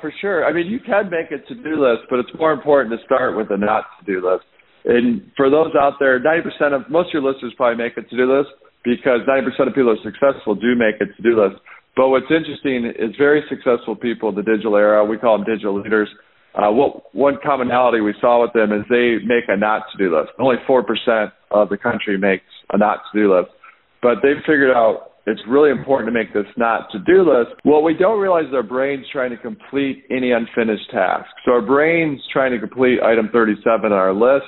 For sure. I mean, you can make a to-do list, but it's more important to start with a not to-do list. And for those out there, 90% of most of your listeners probably make a to-do list because 90% of people who are successful do make a to-do list. But what's interesting is very successful people in the digital era, we call them digital leaders. Uh, what one commonality we saw with them is they make a not to-do list. Only 4% of the country makes a not to-do list. But they've figured out it's really important to make this not to-do list. Well, we don't realize our brain's trying to complete any unfinished task. So our brain's trying to complete item 37 on our list.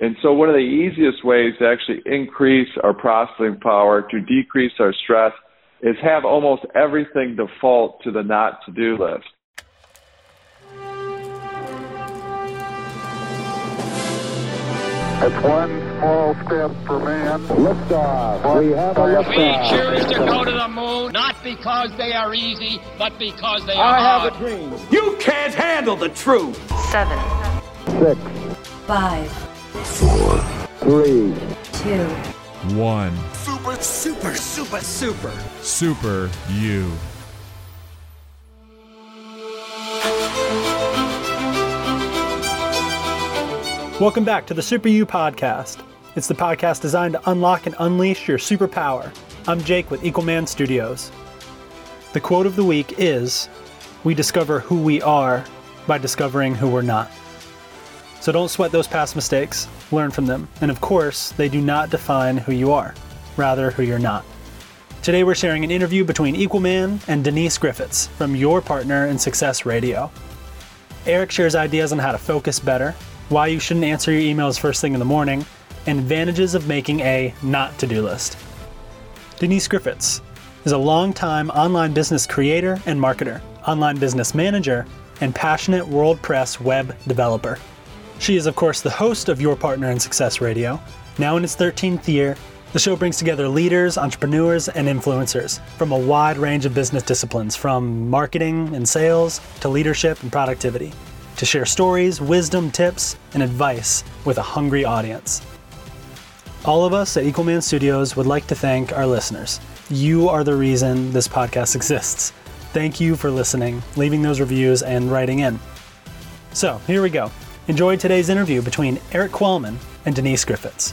And so one of the easiest ways to actually increase our processing power, to decrease our stress, is have almost everything default to the not to-do list. It's one small step for man. Liftoff. We have a liftoff. We choose to go to the moon not because they are easy, but because they are I hard. have a dream. You can't handle the truth. Seven, Six, five, three, two, One. Super, super, super, super. Super you. Welcome back to the Super You Podcast. It's the podcast designed to unlock and unleash your superpower. I'm Jake with Equalman Studios. The quote of the week is We discover who we are by discovering who we're not. So don't sweat those past mistakes, learn from them, and of course, they do not define who you are, rather, who you're not. Today, we're sharing an interview between Equalman and Denise Griffitts from Your Partner in Success Radio. Erik shares ideas on how to focus better, why you shouldn't answer your emails first thing in the morning, and advantages of making a not to do list. Denise Griffitts is a longtime online business creator and marketer, online business manager, and passionate WordPress web developer. She is, of course, the host of Your Partner in Success Radio. Now in its 13th year, the show brings together leaders, entrepreneurs, and influencers from a wide range of business disciplines, from marketing and sales to leadership and productivity, to share stories, wisdom, tips, and advice with a hungry audience. All of us at Equalman Studios would like to thank our listeners. You are the reason this podcast exists. Thank you for listening, leaving those reviews, and writing in. So, here we go. Enjoy today's interview between Erik Qualman and Denise Griffitts.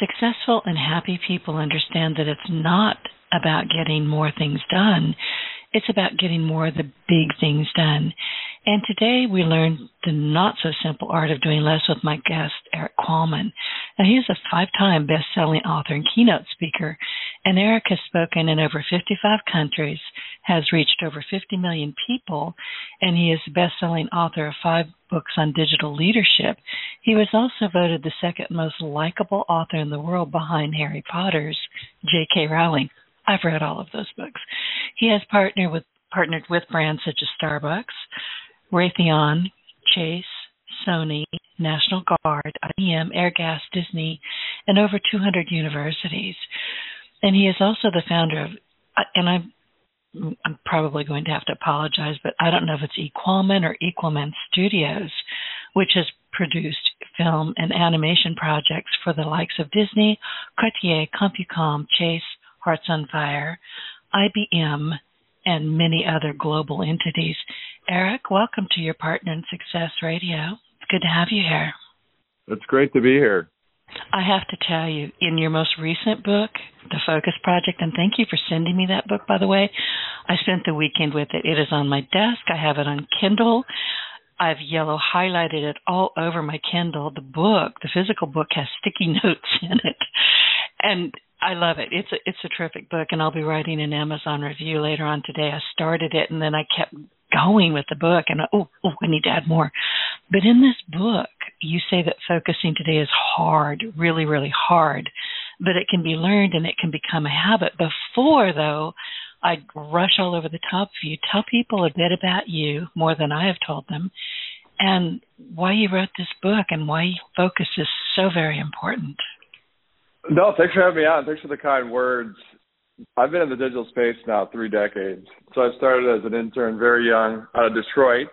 Successful and happy people understand that it's not about getting more things done. It's about getting more of the big things done. And today we learned the not so simple art of doing less with my guest, Erik Qualman. Now, he's a five time best selling author and keynote speaker, and Erik has spoken in over 55 countries, has reached over 50 million people, and he is the best selling author of five books on digital leadership. He was also voted the second most likable author in the world behind Harry Potter's J.K. Rowling. I've read all of those books. He has partnered with partnered with brands such as Starbucks, Raytheon, Chase, Sony, National Guard, IBM, Airgas, Disney, and over 200 universities. And he is also the founder of, and I'm I'm probably going to have to apologize, but I don't know if it's Equalman or Equalman Studios, which has produced film and animation projects for the likes of Disney, Cartier, CompuCom, Chase, Hearts on Fire, IBM, and many other global entities. Erik, welcome to your Partner in Success Radio. It's good to have you here. It's great to be here. I have to tell you, in your most recent book, The Focus Project, and thank you for sending me that book, by the way. I spent the weekend with it. It is on my desk. I have it on Kindle. I've yellow highlighted it all over my Kindle. The book, the physical book, has sticky notes in it, and I love it. It's a it's a terrific book, and I'll be writing an Amazon review later on today. I started it, and then I kept going with the book, and oh, oh, I need to add more. But in this book, you say that focusing today is hard, really, really hard, but it can be learned and it can become a habit. Before, though, I'd rush all over the top of you. Tell people a bit about you, more than I have told them, and why you wrote this book and why focus is so very important. No, thanks for having me on. Thanks for the kind words. I've been in the digital space now three decades. So I started as an intern very young out of Detroit.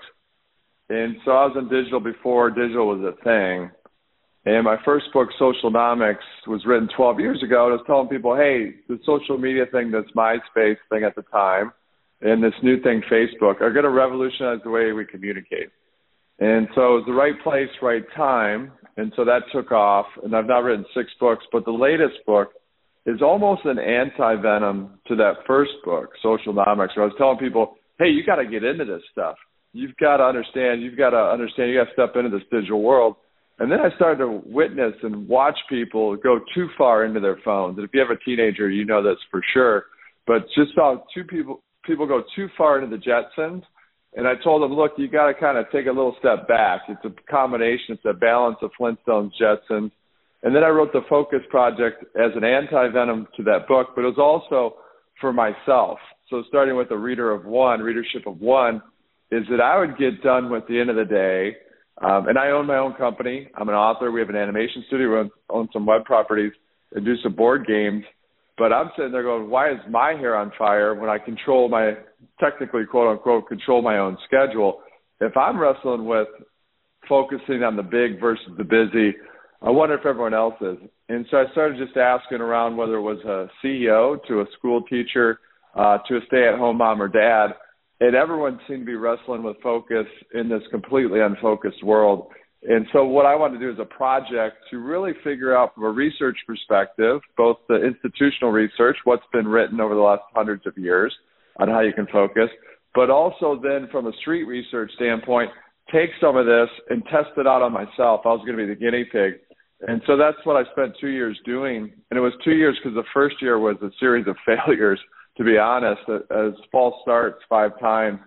And so I was in digital before digital was a thing. And my first book, Socialnomics, was written 12 years ago. And I was telling people, hey, the social media thing that's MySpace thing at the time and this new thing, Facebook, are going to revolutionize the way we communicate. And so it was the right place, right time. And so that took off. And I've now written six books, but the latest book is almost an anti venom to that first book, Socialnomics, where I was telling people, hey, you got to get into this stuff. You've got to understand, you've got to understand, you got to step into this digital world. And then I started to witness and watch people go too far into their phones. And if you have a teenager, you know this for sure. But just saw two people people go too far into the Jetsons and I told him, look, you got to kind of take a little step back. It's a combination, it's a balance of Flintstones, Jetsons. And then I wrote the Focus Project as an anti venom to that book, but it was also for myself. So starting with a reader of one, readership of one, is that I would get done with the end of the day. Um, and I own my own company. I'm an author. We have an animation studio. We own, own some web properties and do some board games. But I'm sitting there going, why is my hair on fire when I control my, technically, quote unquote, control my own schedule? If I'm wrestling with focusing on the big versus the busy, I wonder if everyone else is. And so I started just asking around whether it was a CEO to a school teacher uh, to a stay at home mom or dad. And everyone seemed to be wrestling with focus in this completely unfocused world. And so what I want to do is a project to really figure out from a research perspective, both the institutional research, what's been written over the last hundreds of years on how you can focus, but also then from a street research standpoint, take some of this and test it out on myself. I was going to be the guinea pig. And so that's what I spent two years doing. And it was two years because the first year was a series of failures, to be honest, as false starts five times,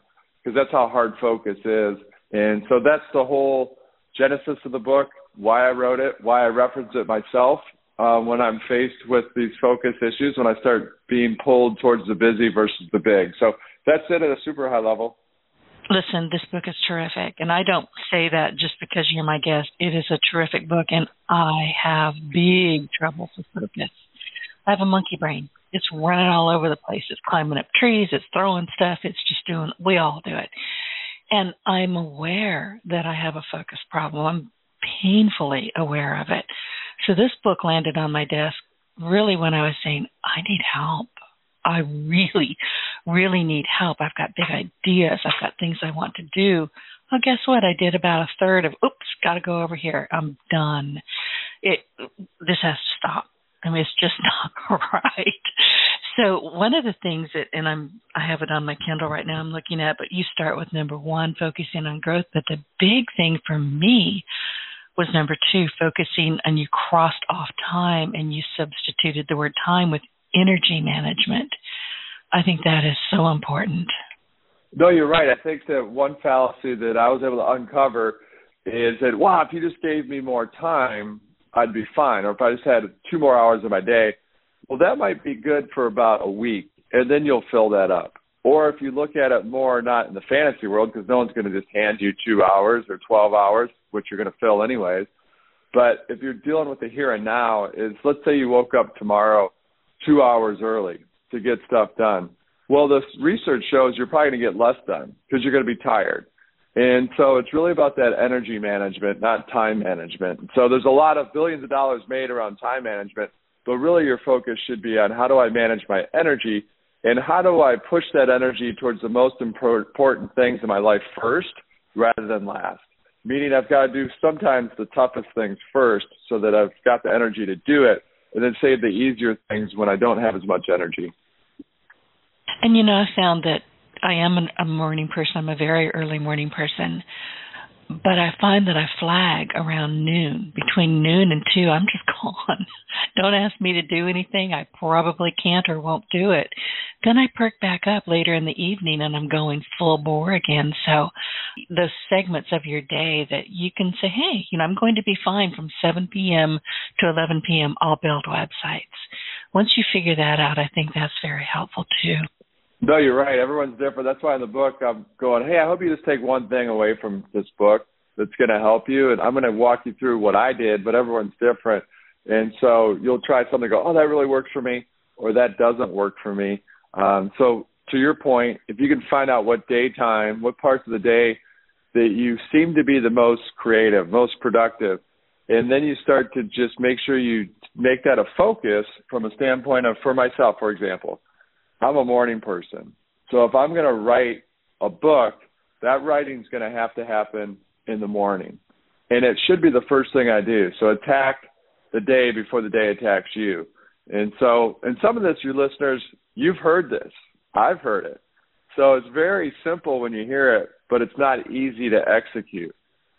because that's how hard focus is. And so that's the whole genesis of the book, why I wrote it, why I reference it myself uh, when I'm faced with these focus issues, when I start being pulled towards the busy versus the big. So that's it at a super high level. Listen, this book is terrific. And I don't say that just because you're my guest. It is a terrific book, and I have big trouble with focus. I have a monkey brain. It's running all over the place. It's climbing up trees. It's throwing stuff. It's just doing, we all do it. And I'm aware that I have a focus problem. I'm painfully aware of it. So this book landed on my desk really when I was saying, I need help. I really, really need help. I've got big ideas. I've got things I want to do. Well, guess what? I did about a third of, oops, got to go over here. I'm done. It, this has to stop. I mean, it's just not right. So one of the things that, and I'm, I have it on my Kindle right now. I'm looking at, but you start with number one, focusing on growth. But the big thing for me was number two, focusing, and you crossed off time and you substituted the word time with energy management. I think that is so important. No, you're right. I think that one fallacy that I was able to uncover is that, wow, if you just gave me more time, I'd be fine. Or if I just had two more hours of my day, well, that might be good for about a week, and then you'll fill that up. Or if you look at it more not in the fantasy world, because no one's going to just hand you two hours or 12 hours, which you're going to fill anyways. But if you're dealing with the here and now, is let's say you woke up tomorrow two hours early to get stuff done. Well, this research shows you're probably going to get less done because you're going to be tired. And so it's really about that energy management, not time management. So there's a lot of billions of dollars made around time management, but really your focus should be on how do I manage my energy and how do I push that energy towards the most important things in my life first rather than last. Meaning I've got to do sometimes the toughest things first so that I've got the energy to do it and then save the easier things when I don't have as much energy. And you know, I found that I am an, a morning person. I'm a very early morning person. But I find that I flag around noon. Between noon and two, I'm just gone. don't ask me to do anything I probably can't or won't do it. Then I perk back up later in the evening and I'm going full bore again. So those segments of your day that you can say, hey, you know, I'm going to be fine from 7 p.m. to 11 p.m. I'll build websites. Once you figure that out, I think that's very helpful too. No, you're right. Everyone's different. That's why in the book I'm going, hey, I hope you just take one thing away from this book that's going to help you. And I'm going to walk you through what I did, but everyone's different. And so you'll try something, go, oh, that really works for me, or that doesn't work for me. Um, so to your point, if you can find out what daytime, what parts of the day that you seem to be the most creative, most productive, and then you start to just make sure you make that a focus from a standpoint of, for myself, for example, I'm a morning person. So if I'm going to write a book, that writing's going to have to happen in the morning. And it should be the first thing I do. So attack the day before the day attacks you. And so, and some of this, your listeners, you've heard this. I've heard it. So it's very simple when you hear it, but it's not easy to execute.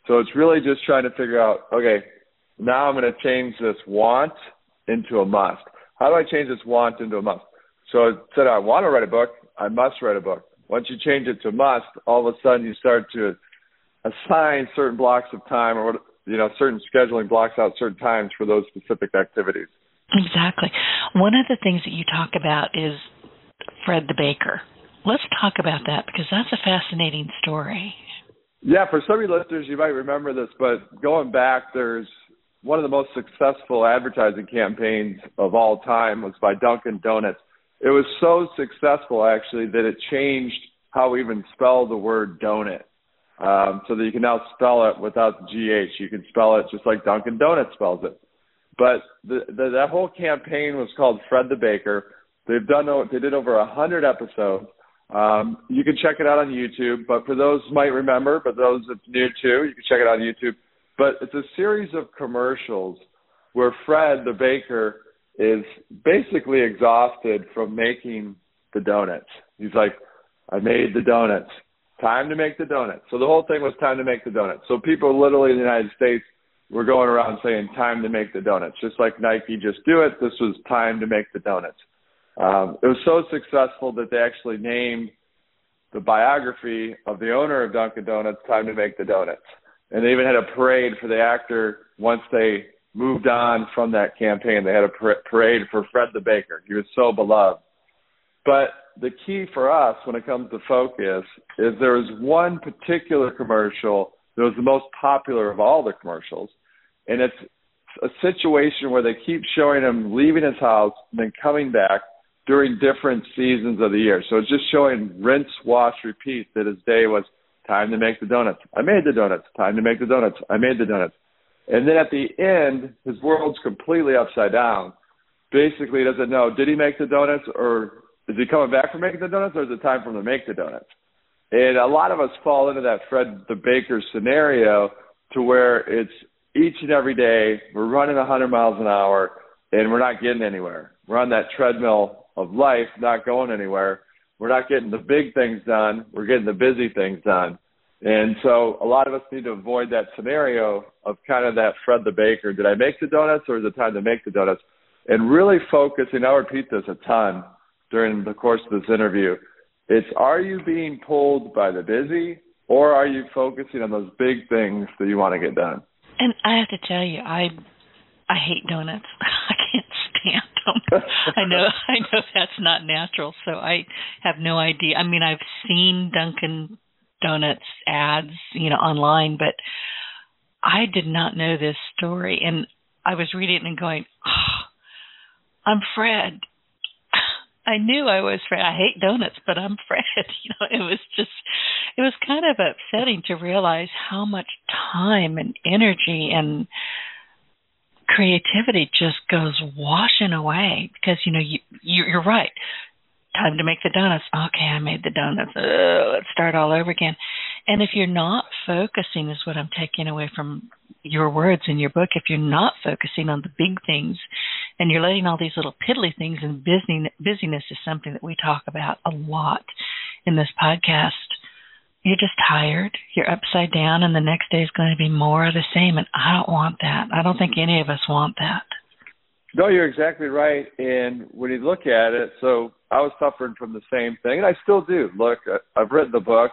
So it's really just trying to figure out, okay, now I'm going to change this want into a must. How do I change this want into a must? So instead of I want to write a book, I must write a book. Once you change it to must, all of a sudden you start to assign certain blocks of time or you know certain scheduling blocks out certain times for those specific activities. Exactly. One of the things that you talk about is Fred the Baker. Let's talk about that because that's a fascinating story. Yeah, for some of your listeners, you might remember this, but going back, there's one of the most successful advertising campaigns of all time was by Dunkin' Donuts. It was so successful actually that it changed how we even spell the word donut um, so that you can now spell it without the GH. You can spell it just like Dunkin' Donuts spells it. But the, the, that whole campaign was called Fred the Baker. They've done they did over a hundred episodes. Um, you can check it out on YouTube. But for those who might remember, but those that's new too, you can check it out on YouTube. But it's a series of commercials where Fred the baker is basically exhausted from making the donuts. He's like, I made the donuts. Time to make the donuts. So the whole thing was time to make the donuts. So people literally in the United States were going around saying time to make the donuts. Just like Nike, just do it. This was time to make the donuts. Um, it was so successful that they actually named the biography of the owner of Dunkin' Donuts Time to Make the Donuts. And they even had a parade for the actor once they moved on from that campaign. They had a parade for Fred the Baker. He was so beloved. But the key for us when it comes to focus is there was one particular commercial that was the most popular of all the commercials, and it's a situation where they keep showing him leaving his house and then coming back during different seasons of the year. So it's just showing rinse, wash, repeat that his day was time to make the donuts. I made the donuts. Time to make the donuts. I made the donuts. And then at the end, his world's completely upside down. Basically, doesn't know did he make the donuts or is he coming back from making the donuts, or is it time for him to make the donuts? And a lot of us fall into that Fred the Baker scenario to where it's each and every day we're running 100 miles an hour and we're not getting anywhere. We're on that treadmill of life, not going anywhere. We're not getting the big things done. We're getting the busy things done. And so a lot of us need to avoid that scenario of kind of that Fred the Baker. Did I make the donuts or is it time to make the donuts? And really focusing, I'll repeat this a ton during the course of this interview. It's are you being pulled by the busy or are you focusing on those big things that you want to get done? And I have to tell you, I I hate donuts. I can't stand I know I know that's not natural, so I have no idea. I mean, I've seen Dunkin' Donuts ads, you know, online, but I did not know this story and I was reading it and going, oh, I'm Fred. I knew I was Fred. I hate donuts, but I'm Fred. You know, it was just, it was kind of upsetting to realize how much time and energy and creativity just goes washing away because you know you you're right time to make the donuts. Okay, I made the donuts. Uh, let's start all over again. And if you're not focusing, is what I'm taking away from your words in your book. If you're not focusing on the big things, and you're letting all these little piddly things and busy, busyness is something that we talk about a lot in this podcast. You're just tired. You're upside down, and the next day is going to be more of the same. And I don't want that. I don't think any of us want that. No, you're exactly right. And when you look at it, so I was suffering from the same thing, and I still do. Look, uh, I've written the book.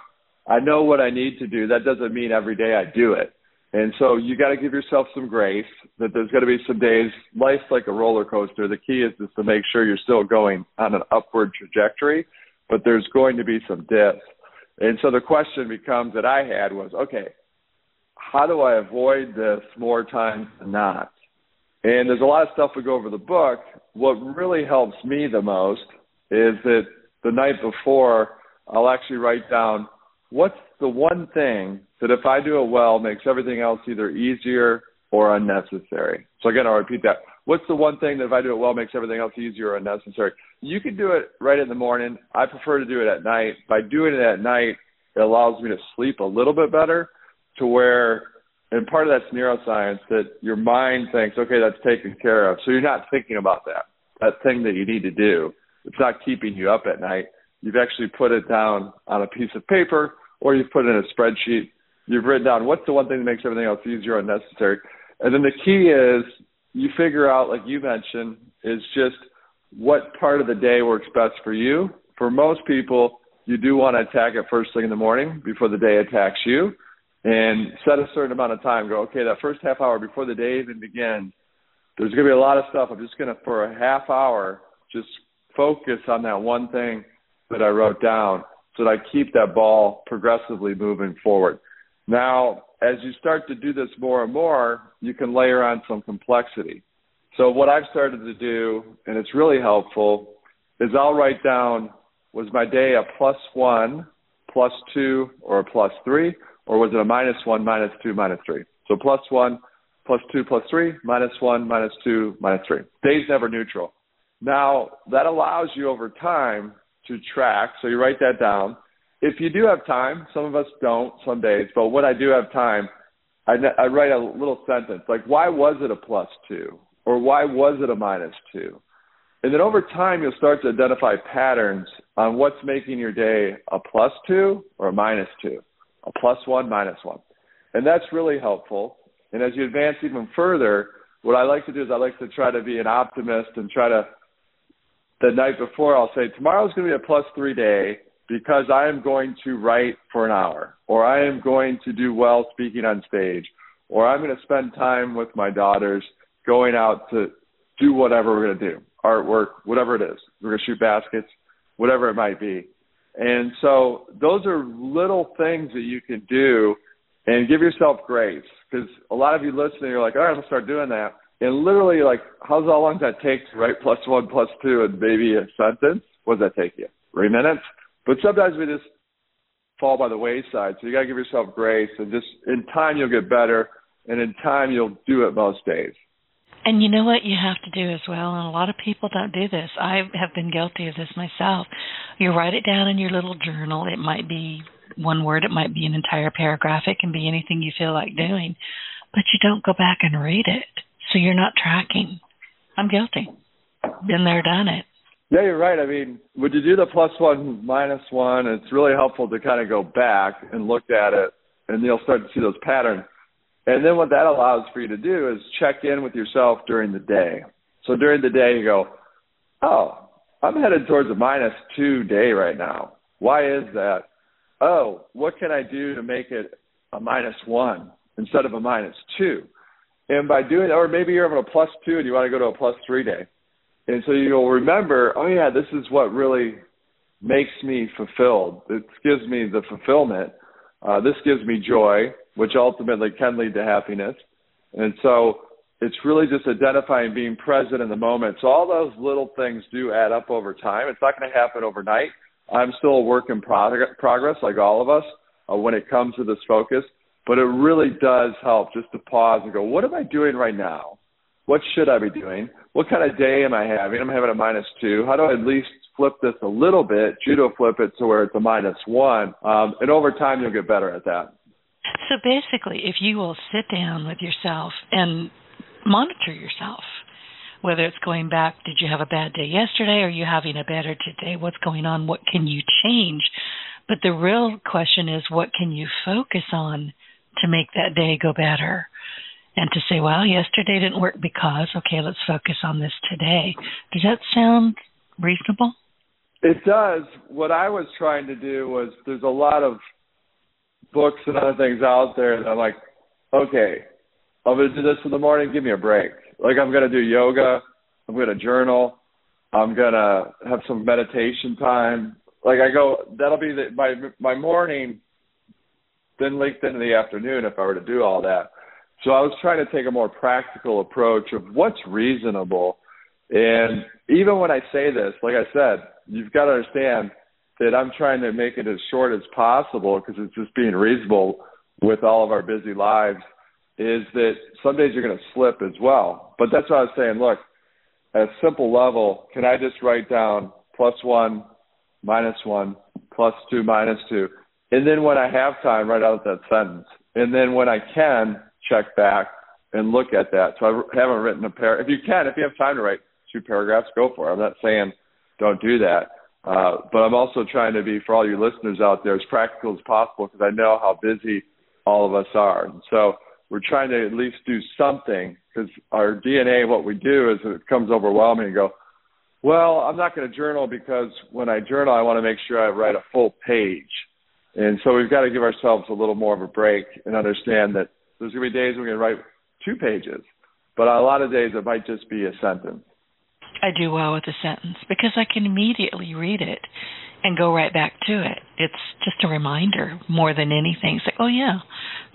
I know what I need to do. That doesn't mean every day I do it. And so you got to give yourself some grace that there's going to be some days, life's like a roller coaster. The key is just to make sure you're still going on an upward trajectory, but there's going to be some dips. And so the question becomes that I had was, okay, how do I avoid this more times than not? And there's a lot of stuff we go over the book. What really helps me the most is that the night before, I'll actually write down what's the one thing that if I do it well makes everything else either easier or unnecessary. So again, I'll repeat that. What's the one thing that if I do it well makes everything else easier or unnecessary? You can do it right in the morning. I prefer to do it at night. By doing it at night, it allows me to sleep a little bit better to where and part of that's neuroscience that your mind thinks, okay, that's taken care of. So you're not thinking about that, that thing that you need to do. It's not keeping you up at night. You've actually put it down on a piece of paper or you've put it in a spreadsheet. You've written down what's the one thing that makes everything else easier and necessary. And then the key is you figure out, like you mentioned, is just what part of the day works best for you. For most people, you do want to attack it first thing in the morning before the day attacks you and set a certain amount of time. Go, okay, that first half hour before the day even begins, there's going to be a lot of stuff. I'm just going to, for a half hour, just focus on that one thing that I wrote down so that I keep that ball progressively moving forward. Now, as you start to do this more and more, you can layer on some complexity. So what I've started to do, and it's really helpful, is I'll write down, was my day a plus one, plus two, or a plus three? or was it a minus one, minus two, minus three? So plus one, plus two, plus three, minus one, minus two, minus three. Day's never neutral. Now that allows you over time to track. So you write that down. If you do have time, some of us don't some days, but when I do have time, I, I write a little sentence like, why was it a plus two? Or why was it a minus two? And then over time, you'll start to identify patterns on what's making your day a plus two or a minus two a plus one, minus one. And that's really helpful. And as you advance even further, what I like to do is I like to try to be an optimist and try to, the night before, I'll say, tomorrow's going to be a plus three day because I am going to write for an hour, or I am going to do well speaking on stage, or I'm going to spend time with my daughters going out to do whatever we're going to do artwork, whatever it is. We're going to shoot baskets, whatever it might be. And so those are little things that you can do and give yourself grace because a lot of you listening, you're like, all right, let's start doing that. And literally, like, how's how long does that take to write plus one, plus two, and maybe a sentence? What does that take you? Three minutes? But sometimes we just fall by the wayside. So you got to give yourself grace, and just in time you'll get better, and in time you'll do it most days. And you know what you have to do as well, and a lot of people don't do this. I have been guilty of this myself. You write it down in your little journal. It might be one word, it might be an entire paragraph, it can be anything you feel like doing, but you don't go back and read it. So you're not tracking. I'm guilty. Been there, done it. Yeah, you're right. I mean, when you do the plus one, minus one, it's really helpful to kind of go back and look at it, and you'll start to see those patterns. And then what that allows for you to do is check in with yourself during the day. So during the day, you go, oh, I'm headed towards a minus two day right now. Why is that? Oh, what can I do to make it a minus one instead of a minus two? And by doing, or maybe you're having a plus two and you want to go to a plus three day. And so you'll remember, oh yeah, this is what really makes me fulfilled. It gives me the fulfillment. Uh, this gives me joy which ultimately can lead to happiness. And so it's really just identifying being present in the moment. So all those little things do add up over time. It's not going to happen overnight. I'm still a work in progress, like all of us, uh, when it comes to this focus. But it really does help just to pause and go, what am I doing right now? What should I be doing? What kind of day am I having? I'm having a minus two. How do I at least flip this a little bit, judo flip it to where it's a minus one? Um, and over time, you'll get better at that. So basically, if you will sit down with yourself and monitor yourself, whether it's going back, did you have a bad day yesterday? Are you having a better today? What's going on? What can you change? But the real question is, what can you focus on to make that day go better? And to say, well, yesterday didn't work because, okay, let's focus on this today. Does that sound reasonable? It does. What I was trying to do was there's a lot of books and other things out there that I'm like, okay, I'm going to do this in the morning. Give me a break. Like I'm going to do yoga. I'm going to journal. I'm going to have some meditation time. Like I go, that'll be the, my my morning. Then leaked into the afternoon if I were to do all that. So I was trying to take a more practical approach of what's reasonable. And even when I say this, like I said, you've got to understand that I'm trying to make it as short as possible because it's just being reasonable with all of our busy lives is that some days you're going to slip as well. But that's what I was saying. Look, at a simple level, can I just write down plus one, minus one, plus two, minus two? And then when I have time, write out that sentence. And then when I can, check back and look at that. So I haven't written a pair. If you can, if you have time to write two paragraphs, go for it. I'm not saying don't do that. Uh, but I'm also trying to be, for all your listeners out there, as practical as possible because I know how busy all of us are. And so we're trying to at least do something because our DNA, what we do is it becomes overwhelming and go, well, I'm not going to journal because when I journal, I want to make sure I write a full page. And so we've got to give ourselves a little more of a break and understand that there's going to be days we're going to write two pages, but a lot of days it might just be a sentence. I do well with a sentence because I can immediately read it and go right back to it. It's just a reminder more than anything. It's like, oh yeah,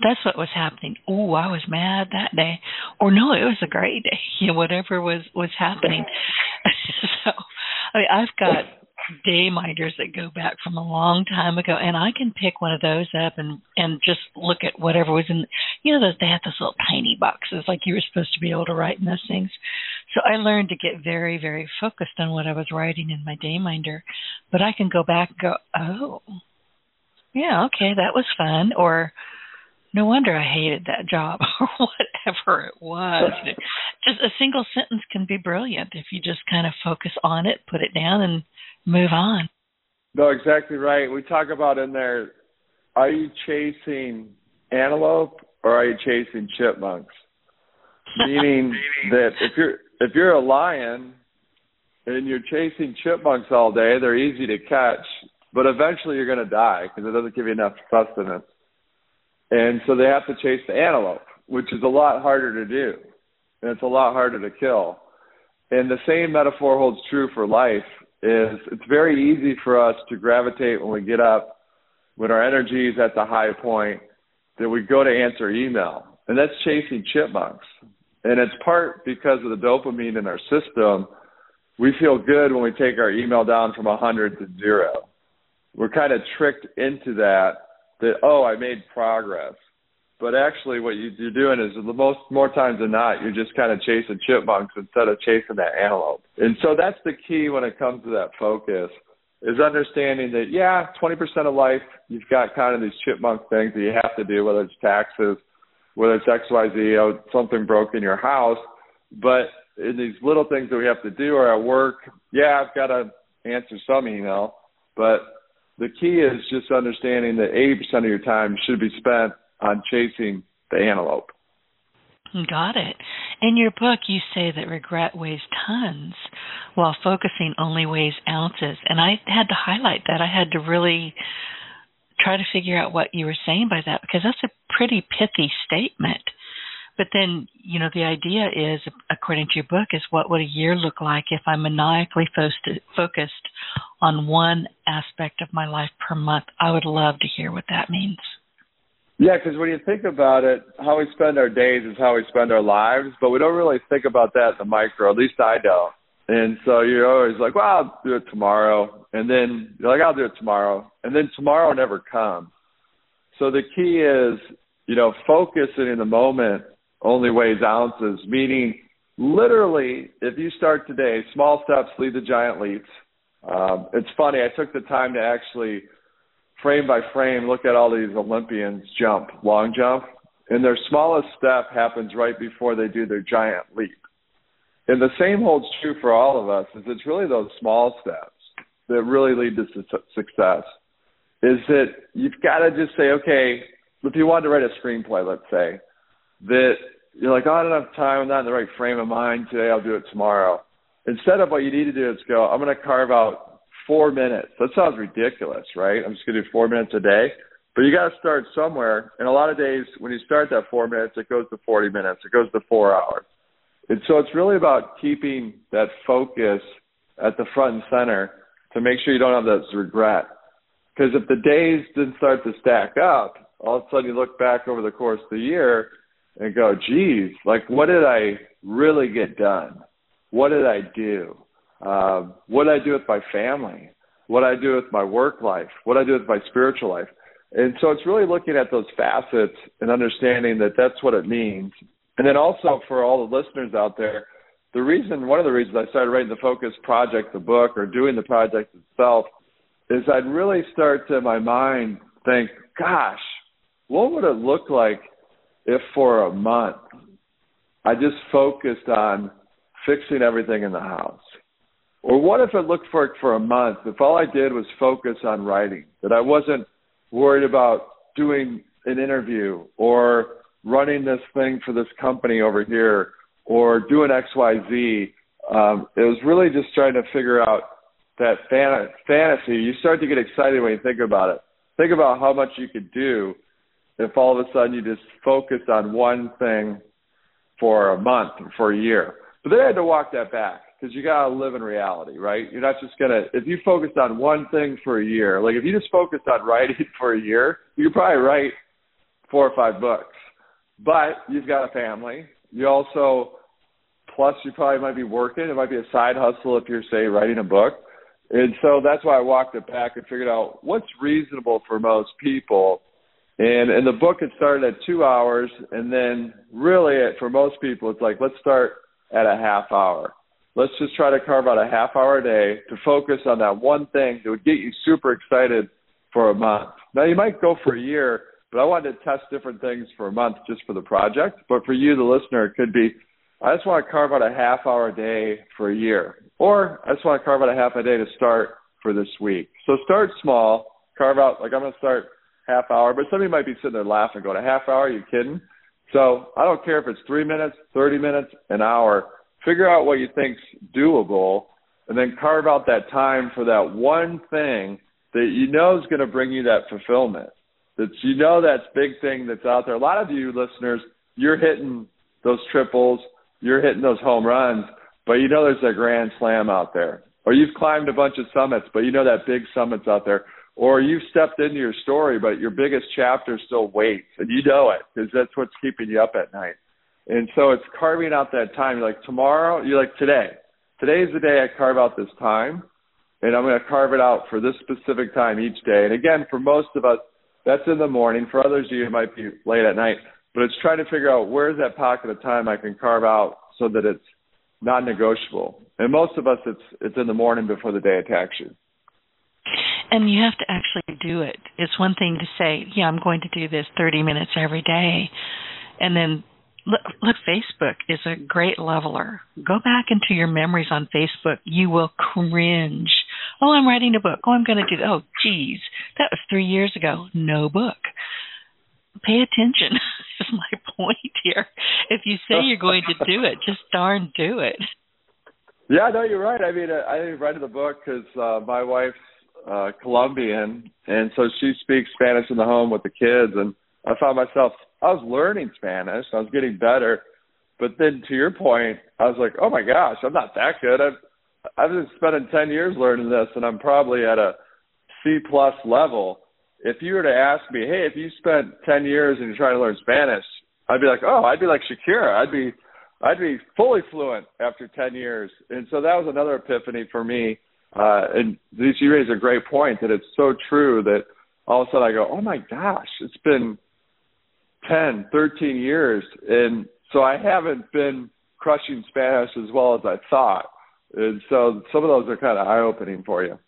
that's what was happening. Oh, I was mad that day, or no, it was a great day. You know, whatever was was happening. so, I mean, I've got day minders that go back from a long time ago and I can pick one of those up and and just look at whatever was in you know those they have those little tiny boxes like you were supposed to be able to write in those things. So I learned to get very very focused on what I was writing in my day minder. But I can go back and go, "Oh. Yeah, okay, that was fun." Or no wonder I hated that job or whatever it was. just a single sentence can be brilliant if you just kind of focus on it, put it down and move on. No, exactly right. We talk about in there are you chasing antelope or are you chasing chipmunks? Meaning that if you're if you're a lion and you're chasing chipmunks all day, they're easy to catch, but eventually you're going to die because it doesn't give you enough sustenance. And so they have to chase the antelope, which is a lot harder to do, and it's a lot harder to kill. And the same metaphor holds true for life is it's very easy for us to gravitate when we get up, when our energy is at the high point, that we go to answer email. And that's chasing chipmunks. And it's part because of the dopamine in our system. We feel good when we take our email down from 100 to zero. We're kind of tricked into that, that, oh, I made progress but actually what you, you're doing is the most more times than not you're just kind of chasing chipmunks instead of chasing that antelope. And so that's the key when it comes to that focus is understanding that yeah 20% of life you've got kind of these chipmunk things that you have to do whether it's taxes whether it's xyz or something broke in your house. But in these little things that we have to do or at work. Yeah i've got to answer some email but the key is just understanding that 80% of your time should be spent on chasing the antelope. Got it. In your book, you say that regret weighs tons, while focusing only weighs ounces. And I had to highlight that. I had to really try to figure out what you were saying by that because that's a pretty pithy statement. But then, you know, the idea is, according to your book, is what would a year look like if I'm maniacally focused on one aspect of my life per month? I would love to hear what that means. Yeah, because when you think about it, how we spend our days is how we spend our lives, but we don't really think about that in the micro. At least I don't. And so you're always like, well, I'll do it tomorrow. And then you're like, I'll do it tomorrow. And then tomorrow never comes. So the key is, you know, focusing in the moment only weighs ounces, meaning literally, if you start today, small steps lead to giant leaps. Um, it's funny, I took the time to actually – frame by frame, look at all these Olympians jump, long jump, and their smallest step happens right before they do their giant leap. And the same holds true for all of us. Is it's really those small steps that really lead to su- success. Is that you've got to just say, okay, if you want to write a screenplay, let's say, that you're like, oh, I don't have time. I'm not in the right frame of mind today. I'll do it tomorrow. Instead of what you need to do is go, I'm going to carve out four minutes. That sounds ridiculous, right? I'm just going to do four minutes a day. But you got to start somewhere. And a lot of days, when you start that four minutes, it goes to 40 minutes, it goes to four hours. And so it's really about keeping that focus at the front and center to make sure you don't have that regret. Because if the days didn't start to stack up, all of a sudden you look back over the course of the year and go, geez, like what did I really get done? What did I do? Um, what I do with my family? What I do with my work life? What I do with my spiritual life? And so it's really looking at those facets and understanding that that's what it means. And then also for all the listeners out there, the reason, one of the reasons I started writing the Focus Project, the book, or doing the project itself, is I'd really start to, my mind, think, gosh, what would it look like if for a month I just focused on fixing everything in the house? Or what if it looked for it for a month if all I did was focus on writing, that I wasn't worried about doing an interview or running this thing for this company over here or doing XYZ. Um, it was really just trying to figure out that fan- fantasy. You start to get excited when you think about it. Think about how much you could do if all of a sudden you just focused on one thing for a month or for a year. But then I had to walk that back because you got to live in reality, right? You're not just to, if you focused on one thing for a year, like if you just focused on writing for a year, you could probably write four or five books. But you've got a family. You also, plus you probably might be working. It might be a side hustle if you're, say, writing a book. And so that's why I walked it back and figured out what's reasonable for most people and in the book, it started at two hours, and then really, it, for most people, it's like let's start at a half hour. Let's just try to carve out a half hour a day to focus on that one thing that would get you super excited for a month. Now, you might go for a year, but I wanted to test different things for a month just for the project. But for you, the listener, it could be I just want to carve out a half hour a day for a year, or I just want to carve out a half a day to start for this week. So start small, carve out like I'm going to start half hour, but somebody might be sitting there laughing, going, a half hour? Are you kidding? So I don't care if it's three minutes, 30 minutes, an hour. Figure out what you think's doable, and then carve out that time for that one thing that you know is going to bring you that fulfillment. That you know that big thing that's out there. A lot of you listeners, you're hitting those triples, you're hitting those home runs, but you know there's a grand slam out there. Or you've climbed a bunch of summits, but you know that big summit's out there or you've stepped into your story, but your biggest chapter still waits, and you know it because that's what's keeping you up at night. And so it's carving out that time. You're like tomorrow. You're like today. Today's the day I carve out this time, and I'm going to carve it out for this specific time each day. And again, for most of us, that's in the morning. For others you, might be late at night. But it's trying to figure out where's that pocket of time I can carve out so that it's non-negotiable. And most of us, it's it's in the morning before the day attacks you and you have to actually do it. It's one thing to say, "Yeah, I'm going to do this 30 minutes every day," and then look, look Facebook is a great leveler. Go back into your memories on Facebook. You will cringe. Oh, I'm writing a book. Oh, I'm going to do. Oh, geez, that was three years ago. No book. Pay attention. is my point here. If you say you're going to do it, just darn do it. Yeah, no, you're right. I mean, I didn't write the book because uh, my wife's uh, Colombian, and so she speaks Spanish in the home with the kids. And I found myself, I was learning Spanish, I was getting better, but then to your point, I was like, oh my gosh, I'm not that good. I've I've been spending ten years learning this, and I'm probably at a C plus level. If you were to ask me, hey, if you spent ten years and you're trying to learn Spanish, I'd be like, oh, I'd be like Shakira. I'd be I'd be fully fluent after 10 years. And so that was another epiphany for me uh, and you raise a great point that it's so true that all of a sudden I go, oh my gosh, it's been 10, 13 years. And so I haven't been crushing Spanish as well as I thought. And so some of those are kind of eye opening for you.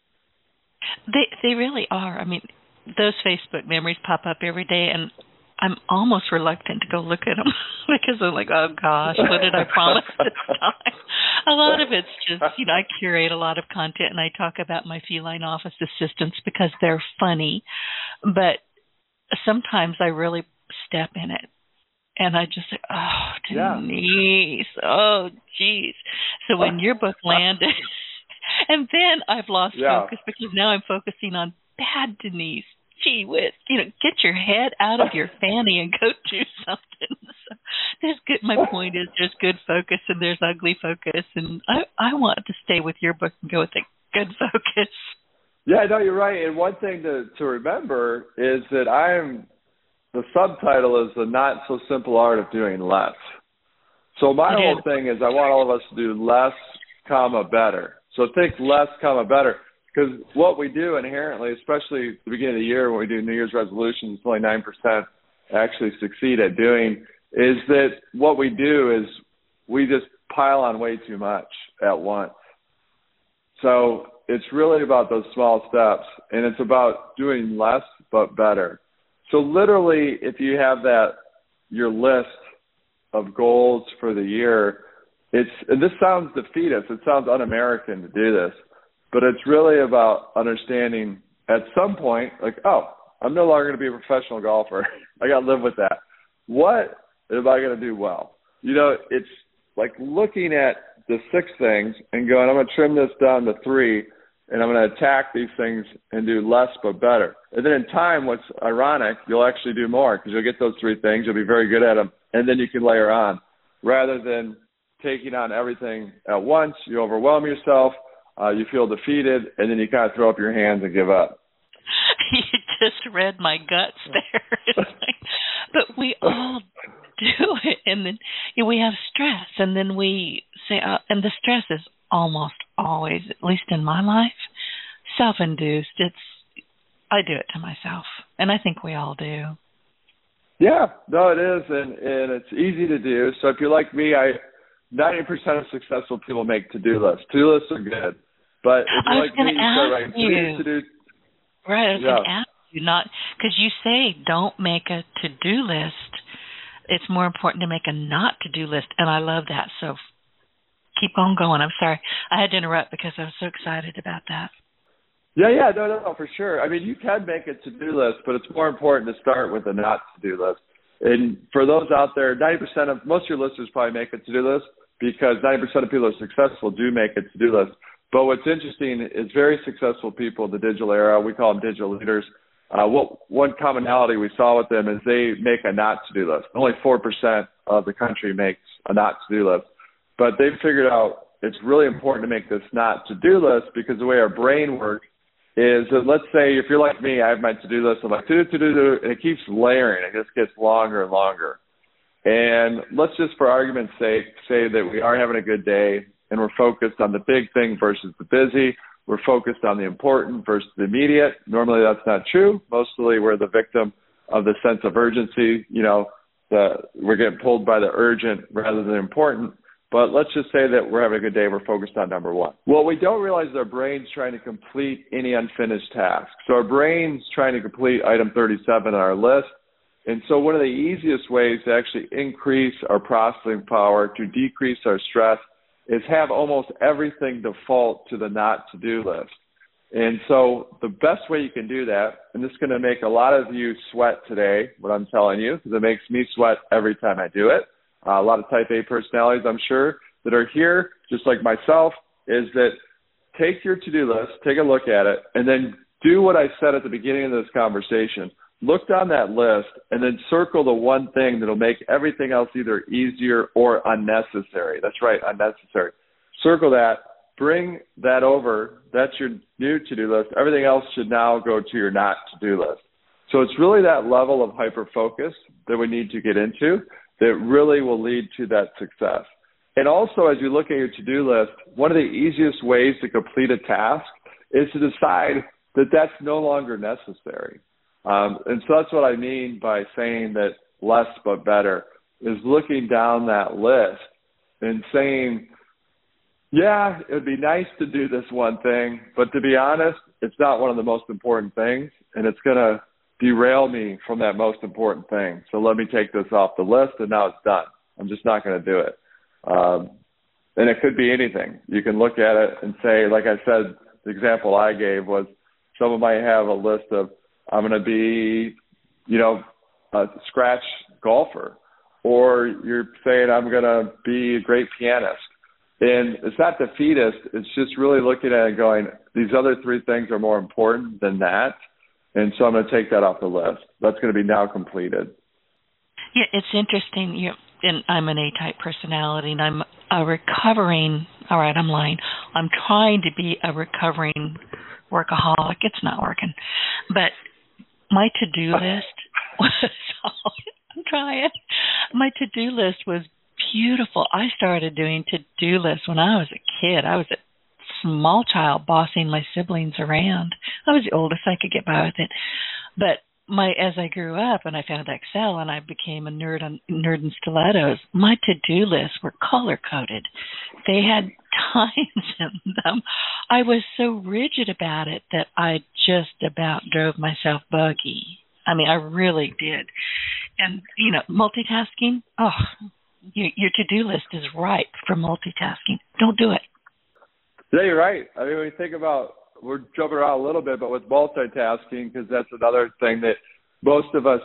They they really are. I mean, those Facebook memories pop up every day, and I'm almost reluctant to go look at them because I'm like, oh gosh, what did I promise this time? A lot of it's just, you know, I curate a lot of content and I talk about my feline office assistants because they're funny, but sometimes I really step in it and I just said, "Oh, Yeah. Denise, oh, geez." So when your book landed, and then I've lost Yeah. focus because now I'm focusing on bad Denise. Gee whiz, you know, get your head out of your fanny and go do something. So there's good. My point is, there's good focus and there's ugly focus, and I I want to stay with your book and go with the good focus. Yeah, no, you're right. And one thing to to remember is that I'm the subtitle is the not so simple art of doing less. So my whole thing is I want all of us to do less, comma better. So think less, comma better. Because what we do inherently, especially at the beginning of the year when we do New Year's resolutions, only nine percent actually succeed at doing, is that what we do is we just pile on way too much at once. So it's really about those small steps and it's about doing less but better. So literally if you have that your list of goals for the year, it's and this sounds defeatist, it sounds un-American to do this, but it's really about understanding at some point like, oh, I'm no longer going to be a professional golfer. I got to live with that. What am I going to do well? You know, it's like looking at the six things and going, I'm going to trim this down to three and I'm going to attack these things and do less but better. And then in time, what's ironic, you'll actually do more because you'll get those three things. You'll be very good at them, and then you can layer on rather than taking on everything at once. You overwhelm yourself, uh, you feel defeated, and then you kind of throw up your hands and give up. you just read my guts there. Like, but we all do it, and then you know, we have stress, and then we say, uh, and the stress is almost always, at least in my life, self-induced. It's I do it to myself, and I think we all do. Yeah, no, it is, and and it's easy to do. So if you're like me, I ninety percent of successful people make to-do lists. To-do lists are good, but if I you're was like me, you start ask writing you. to do Right. I was Yeah. going to ask you not because you say don't make a to-do list. It's more important to make a not to-do list, and I love that. So keep on going. I'm sorry I had to interrupt because I was so excited about that. Yeah, yeah, no, no, no, for sure. I mean, you can make a to-do list, but it's more important to start with a not to-do list. And for those out there, 90% of most of your listeners probably make a to-do list because 90% of people are successful do make a to-do list. But what's interesting is very successful people in the digital era, we call them digital leaders. Uh, what one commonality we saw with them is they make a not to-do list. Only 4% of the country makes a not to-do list. But they've figured out it's really important to make this not to-do list because the way our brain works is that let's say if you're like me, I have my to-do list. I'm like to do to do do, and it keeps layering. It just gets longer and longer. And let's just, for argument's sake, say that we are having a good day and we're focused on the big thing versus the busy. We're focused on the important versus the immediate. Normally, that's not true. Mostly, we're the victim of the sense of urgency. You know, the we're getting pulled by the urgent rather than important. But let's just say that we're having a good day. We're focused on number one. What we don't realize is our brain's trying to complete any unfinished task. So our brain's trying to complete item 37 on our list. And so one of the easiest ways to actually increase our processing power, to decrease our stress, is have almost everything default to the not to do list. And so the best way you can do that, and this is going to make a lot of you sweat today, what I'm telling you, because it makes me sweat every time I do it. Uh, a lot of type A personalities, I'm sure, that are here, just like myself, is that take your to do list, take a look at it, and then do what I said at the beginning of this conversation. Look down that list and then circle the one thing that'll make everything else either easier or unnecessary. That's right, unnecessary. Circle that, bring that over. That's your new to do list. Everything else should now go to your not to do list. So it's really that level of hyper focus that we need to get into that really will lead to that success. And also, as you look at your to do list, one of the easiest ways to complete a task is to decide that that's no longer necessary. Um, and so that's what I mean by saying that less but better is looking down that list and saying, yeah, it would be nice to do this one thing, but to be honest, it's not one of the most important things, and it's going to derail me from that most important thing. So let me take this off the list, and now it's done. I'm just not going to do it. Um, and it could be anything. You can look at it and say, like I said, the example I gave was someone might have a list of, I'm going to be, you know, a scratch golfer. or you're saying I'm going to be a great pianist. And it's not defeatist. It's just really looking at it going, these other three things are more important than that. And so I'm going to take that off the list. That's going to be now completed. Yeah, it's interesting. You and I'm an A-type personality, and I'm a recovering. All right, I'm lying. I'm trying to be a recovering workaholic. It's not working, but my to-do list was. I'm trying. My to-do list was beautiful. I started doing to-do lists when I was a kid. I was a small child bossing my siblings around. I was the oldest. I could get by with it, but my as I grew up and I found Excel and I became a nerd on nerd in stilettos, my to do lists were color coded. They had times in them. I was so rigid about it that I just about drove myself buggy. I mean, I really did. And you know, multitasking. Oh, your to do list is ripe for multitasking. Don't do it. Yeah, you're right. I mean, you think about we're jumping around a little bit, but with multitasking, because that's another thing that most of us,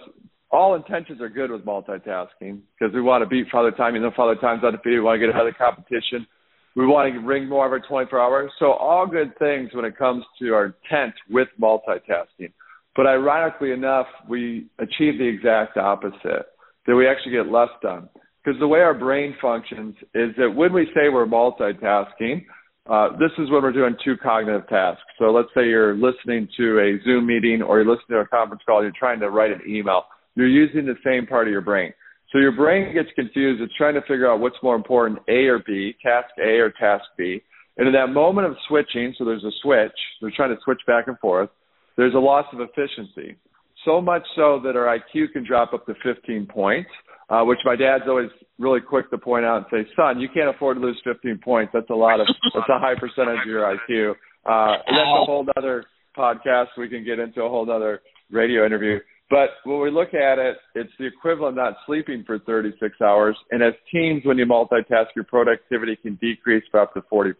all intentions are good with multitasking because we want to beat Father Time. You know, Father Time's undefeated. We want to get ahead of the competition. We want to ring more of our 24 hours. So all good things when it comes to our intent with multitasking. But ironically enough, we achieve the exact opposite, that we actually get less done. Because the way our brain functions is that when we say we're multitasking, uh, this is when we're doing two cognitive tasks. So let's say you're listening to a Zoom meeting or you're listening to a conference call, you're trying to write an email. You're using the same part of your brain. So your brain gets confused. It's trying to figure out what's more important, A or B, task A or task B. And in that moment of switching, so there's a switch, they're trying to switch back and forth, there's a loss of efficiency. So much so that our IQ can drop up to 15 points uh, which my dad's always really quick to point out and say, "Son, you can't afford to lose 15 points. That's a lot of that's a high percentage of your IQ." Uh, and that's a whole other podcast. We can get into a whole other radio interview. But when we look at it, it's the equivalent of not sleeping for 36 hours. And as teens, when you multitask, your productivity can decrease by up to 40%.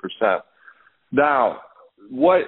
Now, what?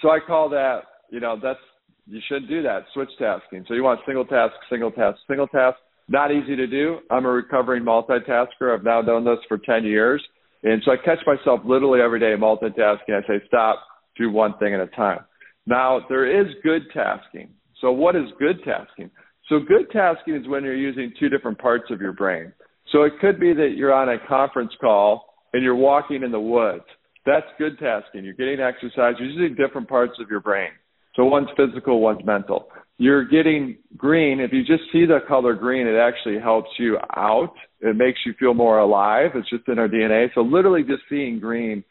So I call that, you know, that's you should do that switch tasking. So you want single task, single task, single task not easy to do. I'm a recovering multitasker. I've now done this for 10 years. And so I catch myself literally every day multitasking. I say, stop, do one thing at a time. Now, there is good tasking. So, what is good tasking? So, good tasking is when you're using two different parts of your brain. So, it could be that you're on a conference call and you're walking in the woods. That's good tasking. You're getting exercise. You're using different parts of your brain. So, one's physical, one's mental you're getting green. If you just see the color green, it actually helps you out. It makes you feel more alive. It's just in our DNA. So literally just seeing green,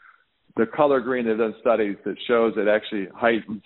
the color green, they've done studies that shows it actually heightens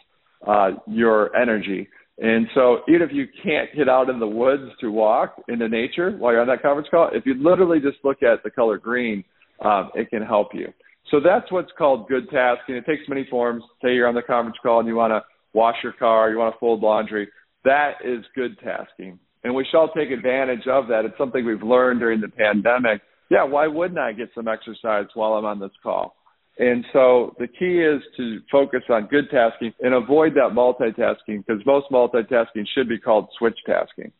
uh, your energy. And so even if you can't get out in the woods to walk into nature while you're on that conference call, if you literally just look at the color green, um, it can help you. So that's what's called good tasking. It takes many forms. Say you're on the conference call and you want to wash your car, you want to fold laundry. That is good tasking. And we shall take advantage of that. It's something we've learned during the pandemic. Yeah, why wouldn't I get some exercise while I'm on this call? And so the key is to focus on good tasking and avoid that multitasking because most multitasking should be called switch tasking.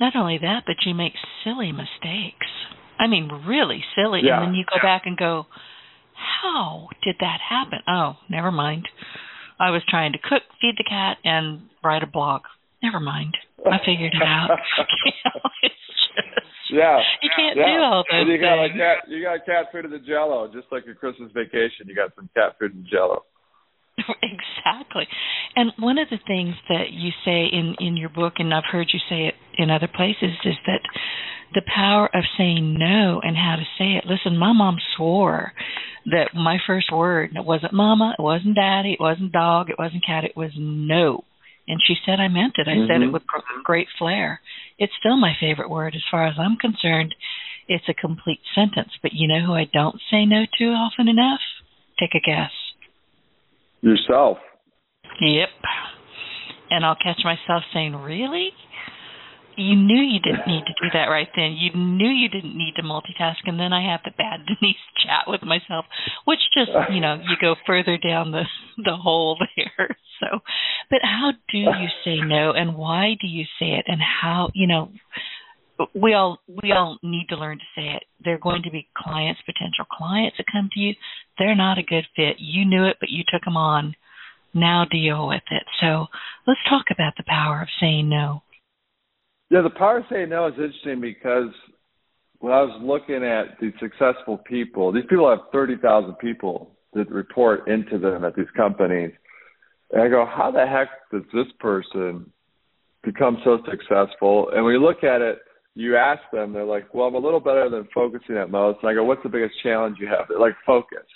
Not only that, but you make silly mistakes. I mean, really silly. Yeah. And then you go back and go, how did that happen? Oh, never mind. I was trying to cook, feed the cat, and write a blog. Never mind. I figured it out. you know, it's just, yeah. You can't yeah. do all those and you got things. Like cat, you got cat food in the jello, just like a Christmas vacation. You got some cat food in jello. exactly. And one of the things that you say in in your book and I've heard you say it in other places is that the power of saying no and how to say it. Listen, my mom swore that my first word it wasn't mama, it wasn't daddy, it wasn't dog, it wasn't cat, it was no. And she said I meant it. I mm-hmm. said it with great flair. It's still my favorite word as far as I'm concerned. It's a complete sentence. But you know who I don't say no to often enough? Take a guess. Yourself. Yep. And I'll catch myself saying, Really? you knew you didn't need to do that right then. You knew you didn't need to multitask, and then I have the bad Denise chat with myself, which just you know you go further down the the hole there. So, but how do you say no, and why do you say it, and how you know? we all we all need to learn to say it. There are going to be clients, potential clients that come to you. They're not a good fit. You knew it, but you took them on. Now deal with it. So let's talk about the power of saying no. Yeah, the power of saying no is interesting because when I was looking at the successful people, these people have 30,000 people that report into them at these companies. And I go, how the heck does this person become so successful? And you look at it, you ask them, they're like, well, I'm a little better than focusing at most. And I go, what's the biggest challenge you have? They're like, focus.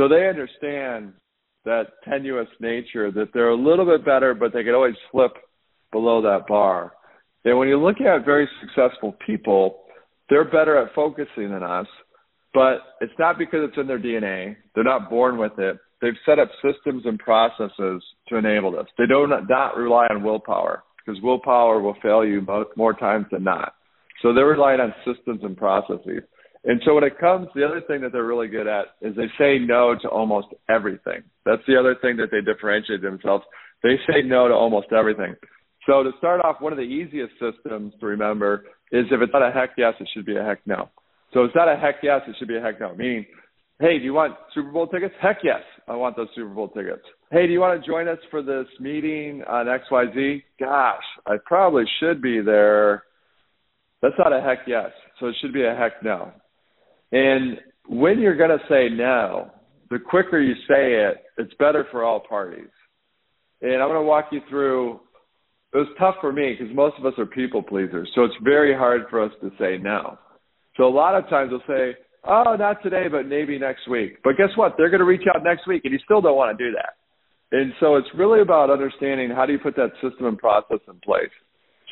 So they understand that tenuous nature, that they're a little bit better, but they could always slip below that bar. And when you look at very successful people, they're better at focusing than us, but it's not because it's in their DNA. They're not born with it. They've set up systems and processes to enable this. They do not, not rely on willpower because willpower will fail you more times than not. So they're relying on systems and processes. And so when it comes, the other thing that they're really good at is they say no to almost everything. That's the other thing that they differentiate themselves. They say no to almost everything. So to start off, one of the easiest systems to remember is if it's not a heck yes, it should be a heck no. So it's not a heck yes, it should be a heck no. Meaning, hey, do you want Super Bowl tickets? Heck yes, I want those Super Bowl tickets. Hey, do you want to join us for this meeting on XYZ? Gosh, I probably should be there. That's not a heck yes. So it should be a heck no. And when you're going to say no, the quicker you say it, it's better for all parties. And I'm going to walk you through. It was tough for me because most of us are people pleasers. So it's very hard for us to say no. So a lot of times they'll say, oh, not today, but maybe next week. But guess what? They're going to reach out next week and you still don't want to do that. And so it's really about understanding how do you put that system and process in place.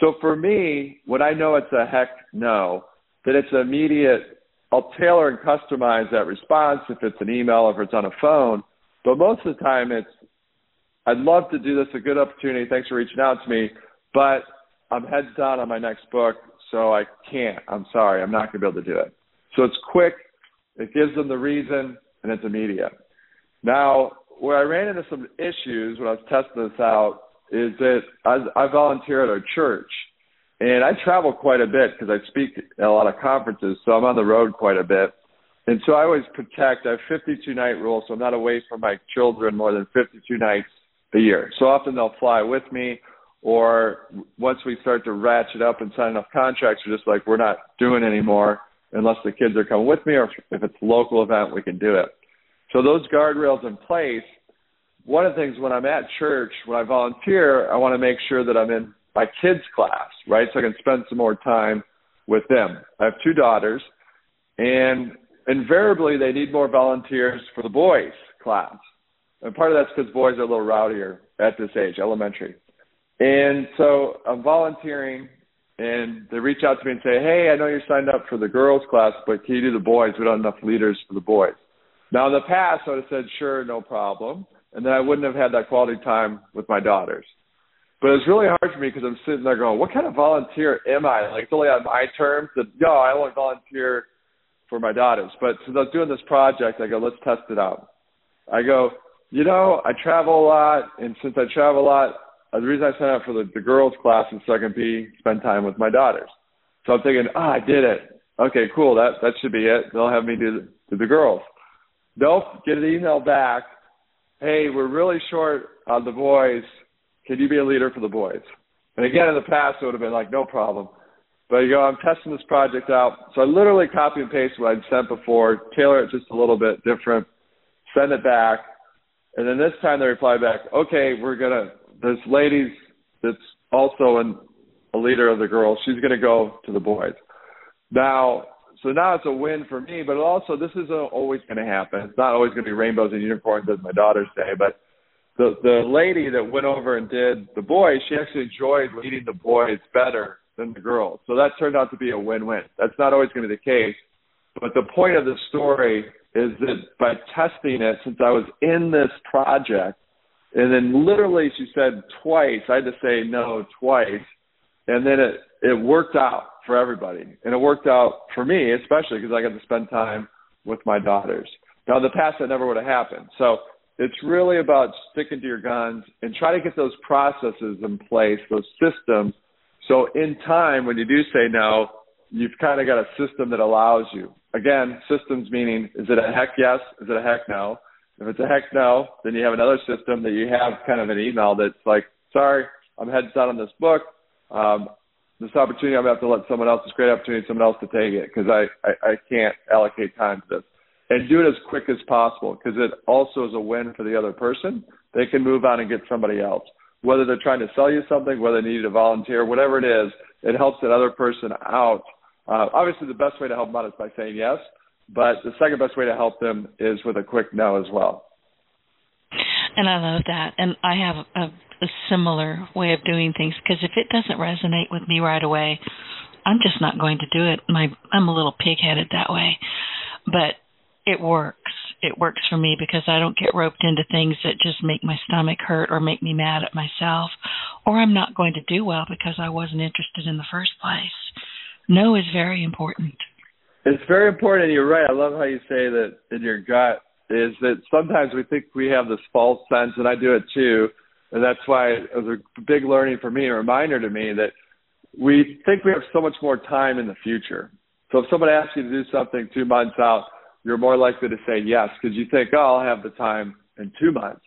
So for me, when I know it's a heck no, then it's immediate. I'll tailor and customize that response if it's an email, or if it's on a phone. But most of the time, it's I'd love to do this, a good opportunity. Thanks for reaching out to me, but I'm heads down on my next book, so I can't. I'm sorry, I'm not going to be able to do it. So it's quick, it gives them the reason, and it's immediate. Now, where I ran into some issues when I was testing this out is that I, I volunteer at our church, and I travel quite a bit because I speak at a lot of conferences, so I'm on the road quite a bit. And so I always protect. I have 52 night rule, so I'm not away from my children more than 52 nights a year. So often they'll fly with me, or once we start to ratchet up and sign enough contracts, we're just like we're not doing anymore unless the kids are coming with me, or if it's a local event, we can do it. So those guardrails in place one of the things when I'm at church, when I volunteer, I want to make sure that I'm in my kids' class, right? So I can spend some more time with them. I have two daughters, and invariably they need more volunteers for the boys' class. And part of that's because boys are a little rowdier at this age, elementary. And so I'm volunteering, and they reach out to me and say, Hey, I know you're signed up for the girls' class, but can you do the boys? We don't have enough leaders for the boys. Now, in the past, I would have said, Sure, no problem and then I wouldn't have had that quality time with my daughters. But it's really hard for me because I'm sitting there going, what kind of volunteer am I? Like, it's only on my terms that, no, I only volunteer for my daughters. But since I was doing this project, I go, let's test it out. I go, you know, I travel a lot, and since I travel a lot, the reason I signed up for the, the girls' class is so I can be spend time with my daughters. So I'm thinking, ah, oh, I did it. Okay, cool. That that should be it. They'll have me do do the girls. Nope. Get an email back hey, we're really short on the boys. Can you be a leader for the boys? And again, in the past, it would have been like, no problem. But you go, I'm testing this project out. So I literally copy and paste what I'd sent before, tailor it just a little bit different, send it back. And then this time they reply back, okay, we're going to, this lady that's also an, a leader of the girls, she's going to go to the boys. Now, so now it's a win for me, but also this isn't always going to happen. It's not always going to be rainbows and unicorns, as my daughters say. But the the lady that went over and did the boys, she actually enjoyed leading the boys better than the girls. So that turned out to be a win-win. That's not always going to be the case, but the point of the story is that by testing it, since I was in this project, and then literally she said twice, I had to say no twice, and then it it worked out for everybody. And it worked out for me, especially because I got to spend time with my daughters. Now, in the past, that never would have happened. So it's really about sticking to your guns and try to get those processes in place, those systems, So in time, when you do say no, you've kind of got a system that allows you. Again, systems meaning is it a heck yes? Is it a heck no? If it's a heck no, then you have another system that you have kind of an email that's like, sorry, I'm heads down on this book. Um, this opportunity, I'm going to have to let someone else, this great opportunity, someone else to take it because I, I, I can't allocate time to this. And do it as quick as possible because it also is a win for the other person. They can move on and get somebody else. Whether they're trying to sell you something, whether they need to volunteer, whatever it is, it helps that other person out. Uh, obviously, the best way to help them out is by saying yes, but the second best way to help them is with a quick no as well. And I love that. And I have a a similar way of doing things because if it doesn't resonate with me right away, I'm just not going to do it. My I'm a little pig-headed that way. But it works. It works for me because I don't get roped into things that just make my stomach hurt or make me mad at myself or I'm not going to do well because I wasn't interested in the first place. No is very important. It's very important and you're right. I love how you say that in your gut is that sometimes we think we have this false sense and I do it too and that's why it was a big learning for me, a reminder to me that we think we have so much more time in the future. So if someone asks you to do something two months out, you're more likely to say yes because you think, oh, I'll have the time in two months.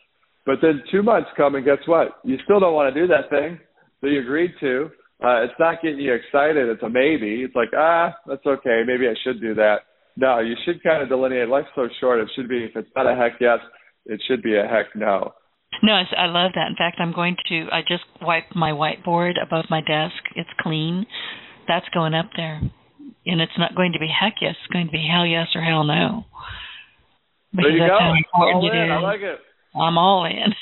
But then two months come and guess what? You still don't want to do that thing that you agreed to. Uh, it's not getting you excited. It's a maybe. It's like, ah, that's okay. Maybe I should do that. No, you should kind of delineate. Life's so short. It should be, if it's not a heck yes, it should be a heck no. No, I love that. In fact, I'm going to. I just wiped my whiteboard above my desk. It's clean. That's going up there, and it's not going to be heck yes. It's going to be hell yes or hell no. Because there you that's go. How important all in. It is. I like it. I'm all in.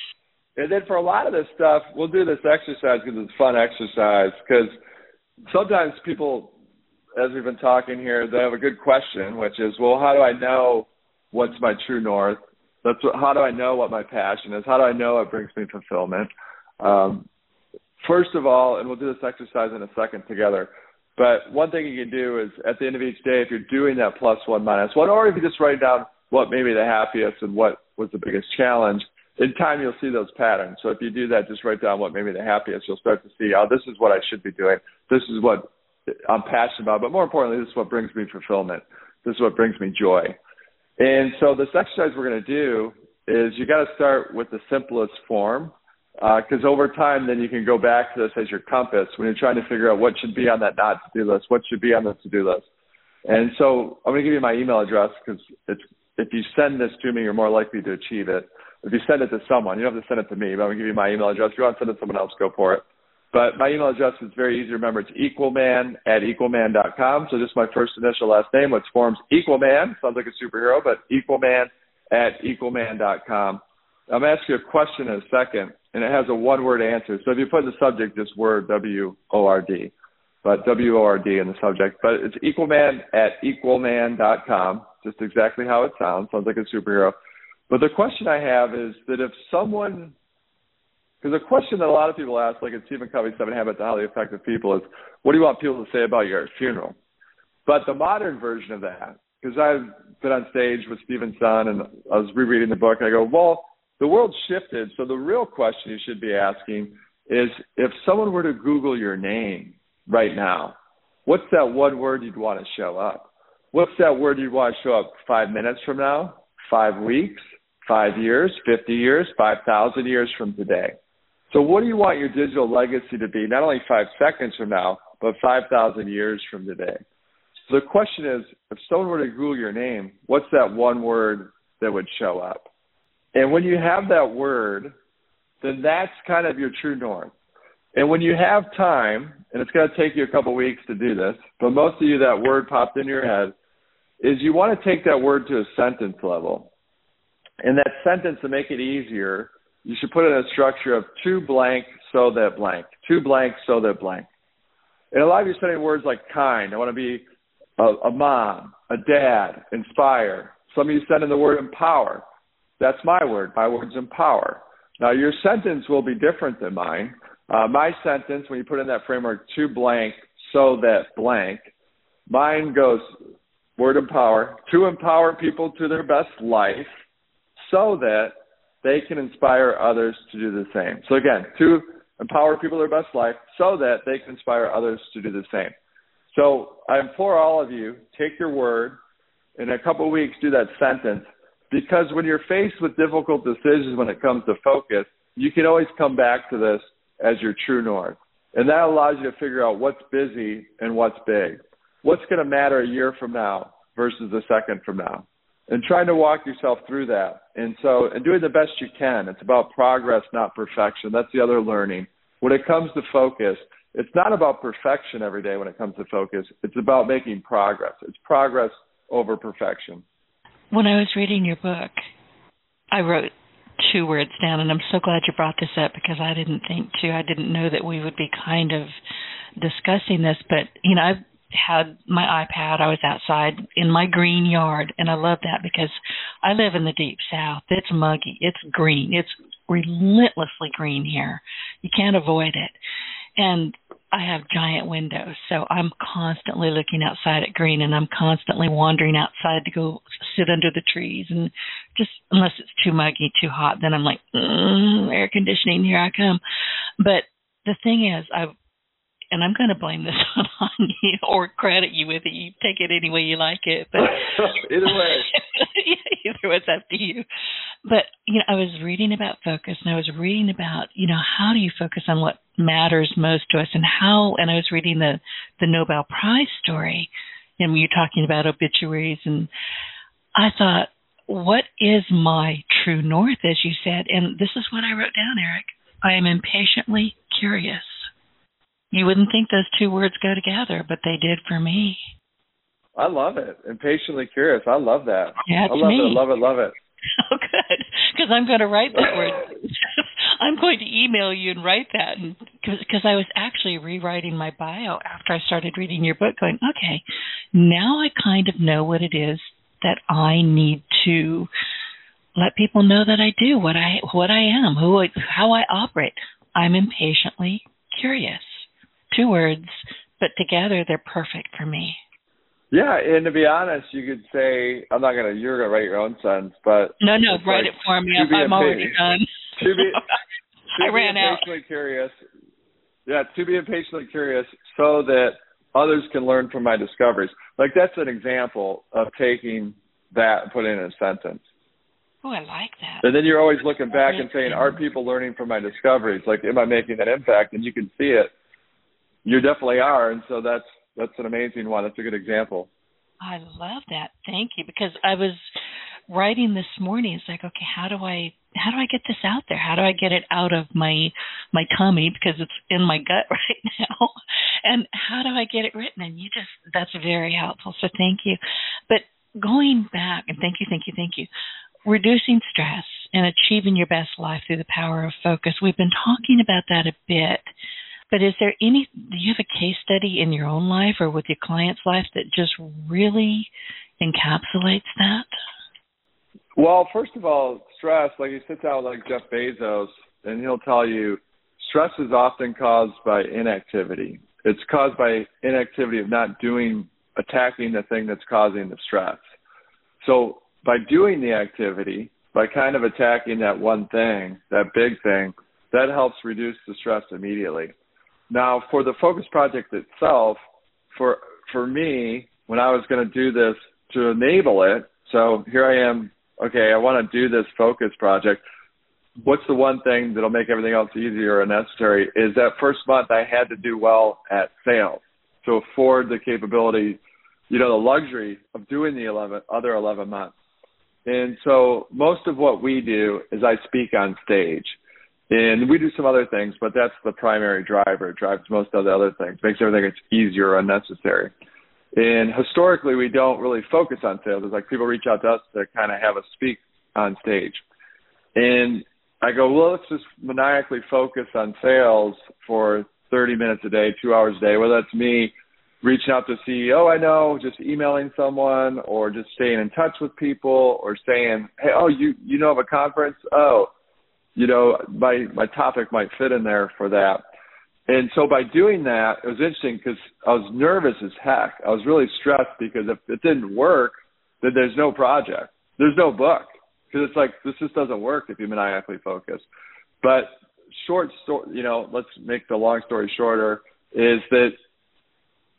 And then for a lot of this stuff, we'll do this exercise because it's a fun exercise. Because sometimes people, as we've been talking here, they have a good question, which is, well, how do I know what's my true north? That's what, how do I know what my passion is? How do I know it brings me fulfillment? Um, first of all, and we'll do this exercise in a second together. But one thing you can do is at the end of each day, if you're doing that plus one minus one, or if you just write down what made me the happiest and what was the biggest challenge, in time you'll see those patterns. So if you do that, just write down what made me the happiest. You'll start to see, oh, this is what I should be doing. This is what I'm passionate about. But more importantly, this is what brings me fulfillment. This is what brings me joy. And so this exercise we're going to do is you got to start with the simplest form because uh, over time then you can go back to this as your compass when you're trying to figure out what should be on that not to do list, what should be on the to do list. And so I'm going to give you my email address because it's if you send this to me, you're more likely to achieve it. If you send it to someone, you don't have to send it to me, but I'm going to give you my email address. If you want to send it to someone else, go for it. But my email address is very easy to remember. It's equalman at equalman.com. So just my first initial last name, which forms Equalman. Sounds like a superhero, but equalman at equalman.com. I'm going to ask you a question in a second, and it has a one-word answer. So if you put in the subject just word W-O-R-D, but W-O-R-D in the subject. But it's equalman at equalman.com, just exactly how it sounds. Sounds like a superhero. But the question I have is that if someone because a question that a lot of people ask, like in Stephen Covey's Seven Habits of Highly Effective People, is what do you want people to say about your funeral? But the modern version of that, because I've been on stage with Stephen Sun and I was rereading the book, and I go, well, the world shifted. So the real question you should be asking is if someone were to Google your name right now, what's that one word you'd want to show up? What's that word you'd want to show up five minutes from now, five weeks, five years, 50 years, 5,000 years from today? So what do you want your digital legacy to be, not only five seconds from now, but 5,000 years from today? So the question is, if someone were to Google your name, what's that one word that would show up? And when you have that word, then that's kind of your true norm. And when you have time, and it's going to take you a couple weeks to do this, but most of you that word popped in your head, is you want to take that word to a sentence level. And that sentence to make it easier you should put in a structure of two blank so that blank, two blank so that blank. And a lot of you studying words like kind. I want to be a, a mom, a dad, inspire. Some of you send in the word empower. That's my word. My word's empower. Now your sentence will be different than mine. Uh, my sentence, when you put in that framework, two blank so that blank, mine goes word empower to empower people to their best life so that they can inspire others to do the same. So again, to empower people to their best life so that they can inspire others to do the same. So I implore all of you, take your word, in a couple of weeks do that sentence because when you're faced with difficult decisions when it comes to focus, you can always come back to this as your true north. And that allows you to figure out what's busy and what's big. What's going to matter a year from now versus a second from now. And trying to walk yourself through that. And so, and doing the best you can. It's about progress, not perfection. That's the other learning. When it comes to focus, it's not about perfection every day when it comes to focus. It's about making progress. It's progress over perfection. When I was reading your book, I wrote two words down, and I'm so glad you brought this up because I didn't think to. I didn't know that we would be kind of discussing this, but you know, I've had my iPad. I was outside in my green yard, and I love that because I live in the deep south. It's muggy, it's green, it's relentlessly green here. You can't avoid it. And I have giant windows, so I'm constantly looking outside at green, and I'm constantly wandering outside to go sit under the trees, and just unless it's too muggy, too hot, then I'm like, mm, air conditioning, here I come. But the thing is, I and I'm going to blame this on you or credit you with it. You take it any way you like it, but either way, either way, it's up to you. But you know, I was reading about focus, and I was reading about you know how do you focus on what matters most to us, and how. And I was reading the the Nobel Prize story, and you're talking about obituaries, and I thought, what is my true north, as you said, and this is what I wrote down, Erik. I am impatiently curious. You wouldn't think those two words go together, but they did for me. I love it. Impatiently curious. I love that. Yeah, I love me. it. Love it. Love it. Oh, good. Because I'm going to write that word. I'm going to email you and write that, because I was actually rewriting my bio after I started reading your book, going, okay, now I kind of know what it is that I need to let people know that I do what I what I am, who I, how I operate. I'm impatiently curious two words, but together they're perfect for me. Yeah, and to be honest, you could say I'm not gonna. You're gonna write your own sentence, but no, no, write like, it for me. I'm, I'm already done. To be, to I ran be out. impatiently curious. Yeah, to be impatiently curious, so that others can learn from my discoveries. Like that's an example of taking that and putting it in a sentence. Oh, I like that. And then you're always looking back and saying, are people learning from my discoveries? Like, am I making that impact? And you can see it you definitely are, and so that's that's an amazing one. That's a good example. I love that. Thank you. Because I was writing this morning. It's like, okay, how do I how do I get this out there? How do I get it out of my my tummy because it's in my gut right now? And how do I get it written? And you just that's very helpful. So thank you. But going back and thank you, thank you, thank you. Reducing stress and achieving your best life through the power of focus. We've been talking about that a bit. But is there any, do you have a case study in your own life or with your client's life that just really encapsulates that? Well, first of all, stress, like you sit down with like Jeff Bezos, and he'll tell you stress is often caused by inactivity. It's caused by inactivity of not doing, attacking the thing that's causing the stress. So by doing the activity, by kind of attacking that one thing, that big thing, that helps reduce the stress immediately. Now, for the focus project itself, for for me, when I was going to do this to enable it, so here I am. Okay, I want to do this focus project. What's the one thing that'll make everything else easier and necessary? Is that first month I had to do well at sales to afford the capability, you know, the luxury of doing the 11 other 11 months. And so most of what we do is I speak on stage. And we do some other things, but that's the primary driver. It drives most of the other things, makes everything easier or unnecessary. And historically, we don't really focus on sales. It's like people reach out to us to kind of have us speak on stage. And I go, well, let's just maniacally focus on sales for 30 minutes a day, two hours a day, whether that's me reaching out to a CEO I know, just emailing someone, or just staying in touch with people, or saying, hey, oh, you you know of a conference? Oh, you know, my my topic might fit in there for that. And so by doing that, it was interesting because I was nervous as heck. I was really stressed because if it didn't work, then there's no project, there's no book because it's like this just doesn't work if you're maniacally focus. But short story, you know, let's make the long story shorter, is that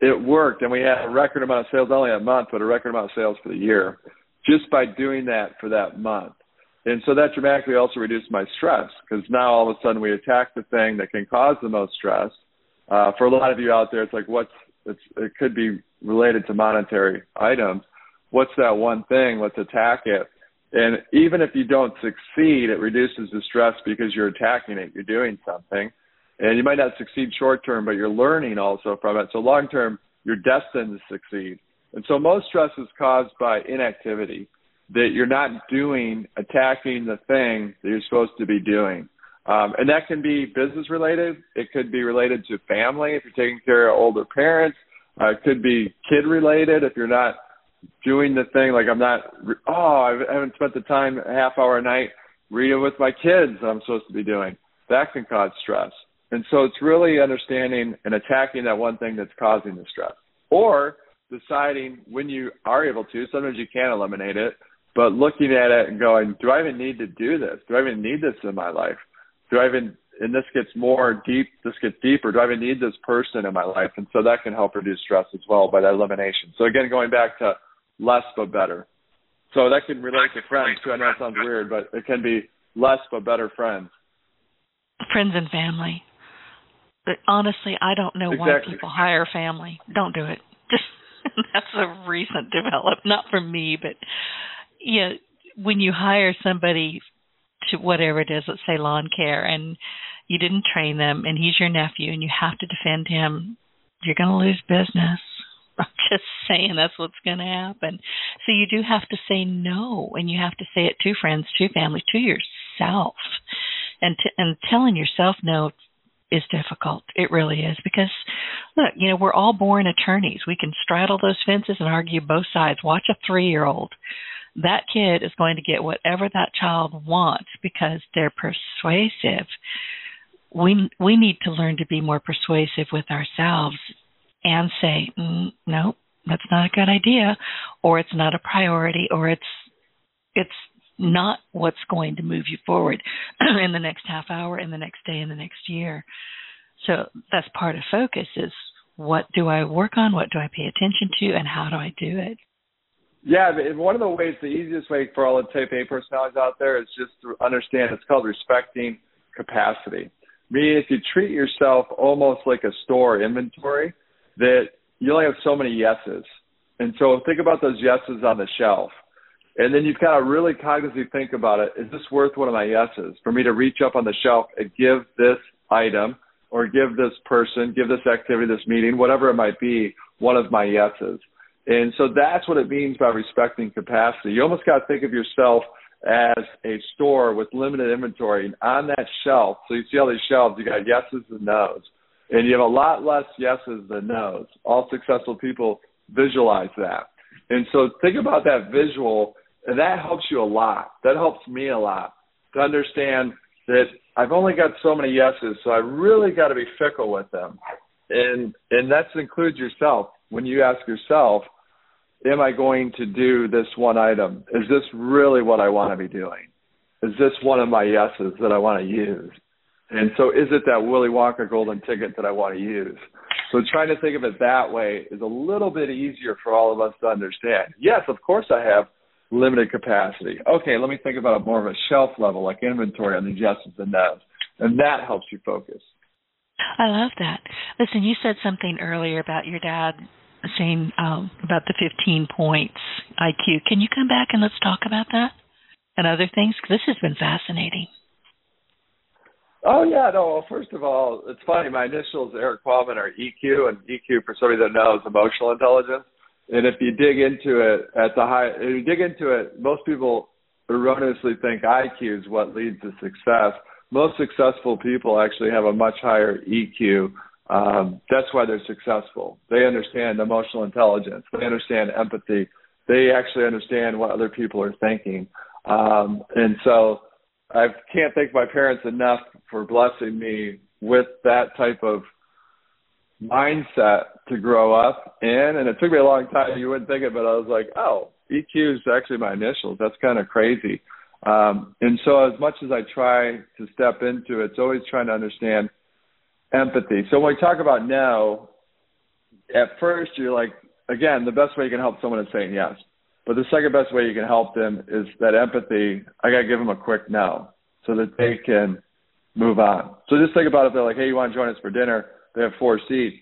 it worked and we had a record amount of sales not only a month, but a record amount of sales for the year just by doing that for that month. And so that dramatically also reduced my stress because now all of a sudden we attack the thing that can cause the most stress. Uh, for a lot of you out there, it's like what's it's, it could be related to monetary items. What's that one thing? Let's attack it. And even if you don't succeed, it reduces the stress because you're attacking it. You're doing something. And you might not succeed short term, but you're learning also from it. So long term, you're destined to succeed. And so most stress is caused by inactivity, that you're not doing, attacking the thing that you're supposed to be doing. Um, and that can be business related. It could be related to family if you're taking care of older parents. Uh, it could be kid related if you're not doing the thing like I'm not. Oh, I haven't spent the time a half hour a night reading with my kids. that I'm supposed to be doing. That can cause stress. And so it's really understanding and attacking that one thing that's causing the stress, or deciding when you are able to. Sometimes you can't eliminate it, but looking at it and going, do I even need to do this? Do I even need this in my life? Do I even and this gets more deep, this gets deeper. Do I even need this person in my life? And so that can help reduce stress as well by that elimination. So again, going back to less but better. So that can relate to friends too. I know it sounds weird, but it can be less but better friends. Friends and family. But honestly, I don't know exactly. why people hire family. Don't do it. Just that's a recent development, not for me, but you know, when you hire somebody to whatever it is, let's say lawn care, and you didn't train them, and he's your nephew, and you have to defend him, you're going to lose business. I'm just saying that's what's going to happen. So you do have to say no, and you have to say it to friends, to family, to yourself, and to, and telling yourself no is difficult. It really is because look, you know, we're all born attorneys. We can straddle those fences and argue both sides. Watch a 3-year-old. That kid is going to get whatever that child wants because they're persuasive. We we need to learn to be more persuasive with ourselves and say, mm, "No, that's not a good idea," or "It's not a priority," or "It's it's not what's going to move you forward in the next half hour, in the next day, in the next year. So that's part of focus is what do I work on, what do I pay attention to, and how do I do it? Yeah, one of the ways, the easiest way for all the type A personalities out there is just to understand it's called respecting capacity. Meaning if you treat yourself almost like a store inventory, that you only have so many yeses. And so think about those yeses on the shelf. And then you've got to really cognitively think about it. Is this worth one of my yeses? For me to reach up on the shelf and give this item or give this person, give this activity, this meeting, whatever it might be, one of my yeses. And so that's what it means by respecting capacity. You almost got to think of yourself as a store with limited inventory. And on that shelf, so you see all these shelves, you got yeses and nos. And you have a lot less yeses than nos. All successful people visualize that. And so think about that visual and that helps you a lot. That helps me a lot to understand that I've only got so many yeses, so I really got to be fickle with them. And and that includes yourself. When you ask yourself, am I going to do this one item? Is this really what I want to be doing? Is this one of my yeses that I want to use? And so is it that Willy Wonka golden ticket that I want to use? So trying to think of it that way is a little bit easier for all of us to understand. Yes, of course I have limited capacity. Okay, let me think about it more of a shelf level, like inventory on the yeses and nos, and that helps you focus. I love that. Listen, you said something earlier about your dad saying um, about the 15 points IQ. Can you come back and let's talk about that and other things? This has been fascinating. Oh yeah, no. Well, first of all, it's funny. My initials, Erik Qualman, are EQ, and EQ, for somebody that knows, emotional intelligence. And if you dig into it at the high, if you dig into it, most people erroneously think IQ is what leads to success. Most successful people actually have a much higher EQ. Um, that's why they're successful. They understand emotional intelligence. They understand empathy. They actually understand what other people are thinking. Um, and so I can't thank my parents enough for blessing me with that type of mindset to grow up in. And it took me a long time. You wouldn't think it, but I was like, oh, EQ is actually my initials. That's kind of crazy. Um, and so, as much as I try to step into it, it's always trying to understand empathy. So, when we talk about no, at first you're like, again, the best way you can help someone is saying yes. But the second best way you can help them is that empathy. I got to give them a quick no so that they can move on. So just think about it. They're like, hey, you want to join us for dinner? They have four seats.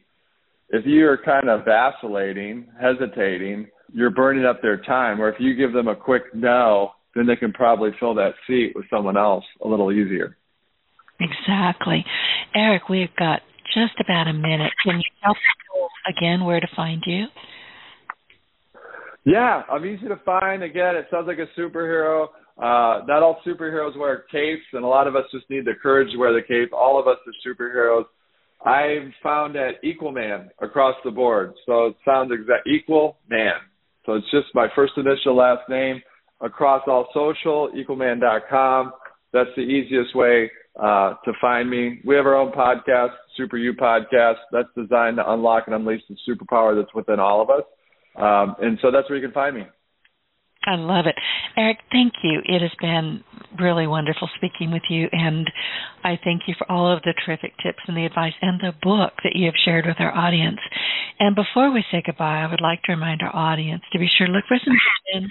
If you're kind of vacillating, hesitating, you're burning up their time. Or if you give them a quick no, then they can probably fill that seat with someone else a little easier. Exactly. Erik, we've got just about a minute. Can you tell people again where to find you? Yeah, I'm easy to find. Again, it sounds like a superhero. Uh, not all superheroes wear capes, and a lot of us just need the courage to wear the cape. All of us are superheroes. I'm found at Equalman across the board. So it sounds exact Equal Man. So it's just my first initial last name across all social, equalman.com. That's the easiest way uh, to find me. We have our own podcast, Super You Podcast. That's designed to unlock and unleash the superpower that's within all of us. Um, and so that's where you can find me. I love it. Erik, thank you. It has been really wonderful speaking with you, and I thank you for all of the terrific tips and the advice and the book that you have shared with our audience. And before we say goodbye, I would like to remind our audience to be sure to look for some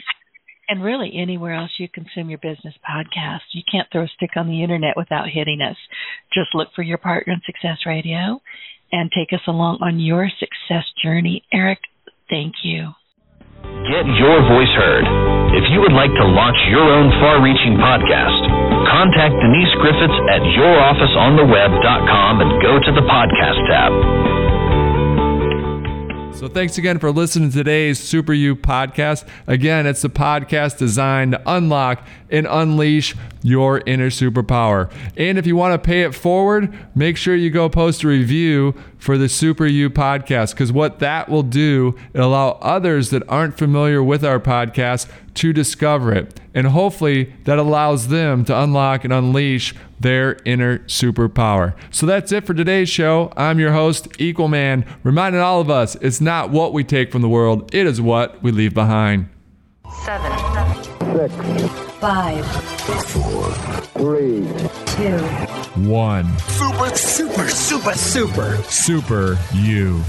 and really anywhere else you consume your business podcast. You can't throw a stick on the internet without hitting us. Just look for your partner in Success Radio and take us along on your success journey. Erik, thank you. Get your voice heard. If you would like to launch your own far reaching podcast, contact Denise Griffitts at yourofficeontheweb.com and go to the podcast tab. So thanks again for listening to today's Super You podcast. Again, it's a podcast designed to unlock and unleash your inner superpower. And if you want to pay it forward, make sure you go post a review for the Super You podcast because what that will do, it allow others that aren't familiar with our podcast to discover it. And hopefully that allows them to unlock and unleash their inner superpower. So that's it for today's show. I'm your host, Equalman, reminding all of us it's not what we take from the world, it is what we leave behind. Seven, six, five, four, three, two, one. Super, super, super, super. Super you.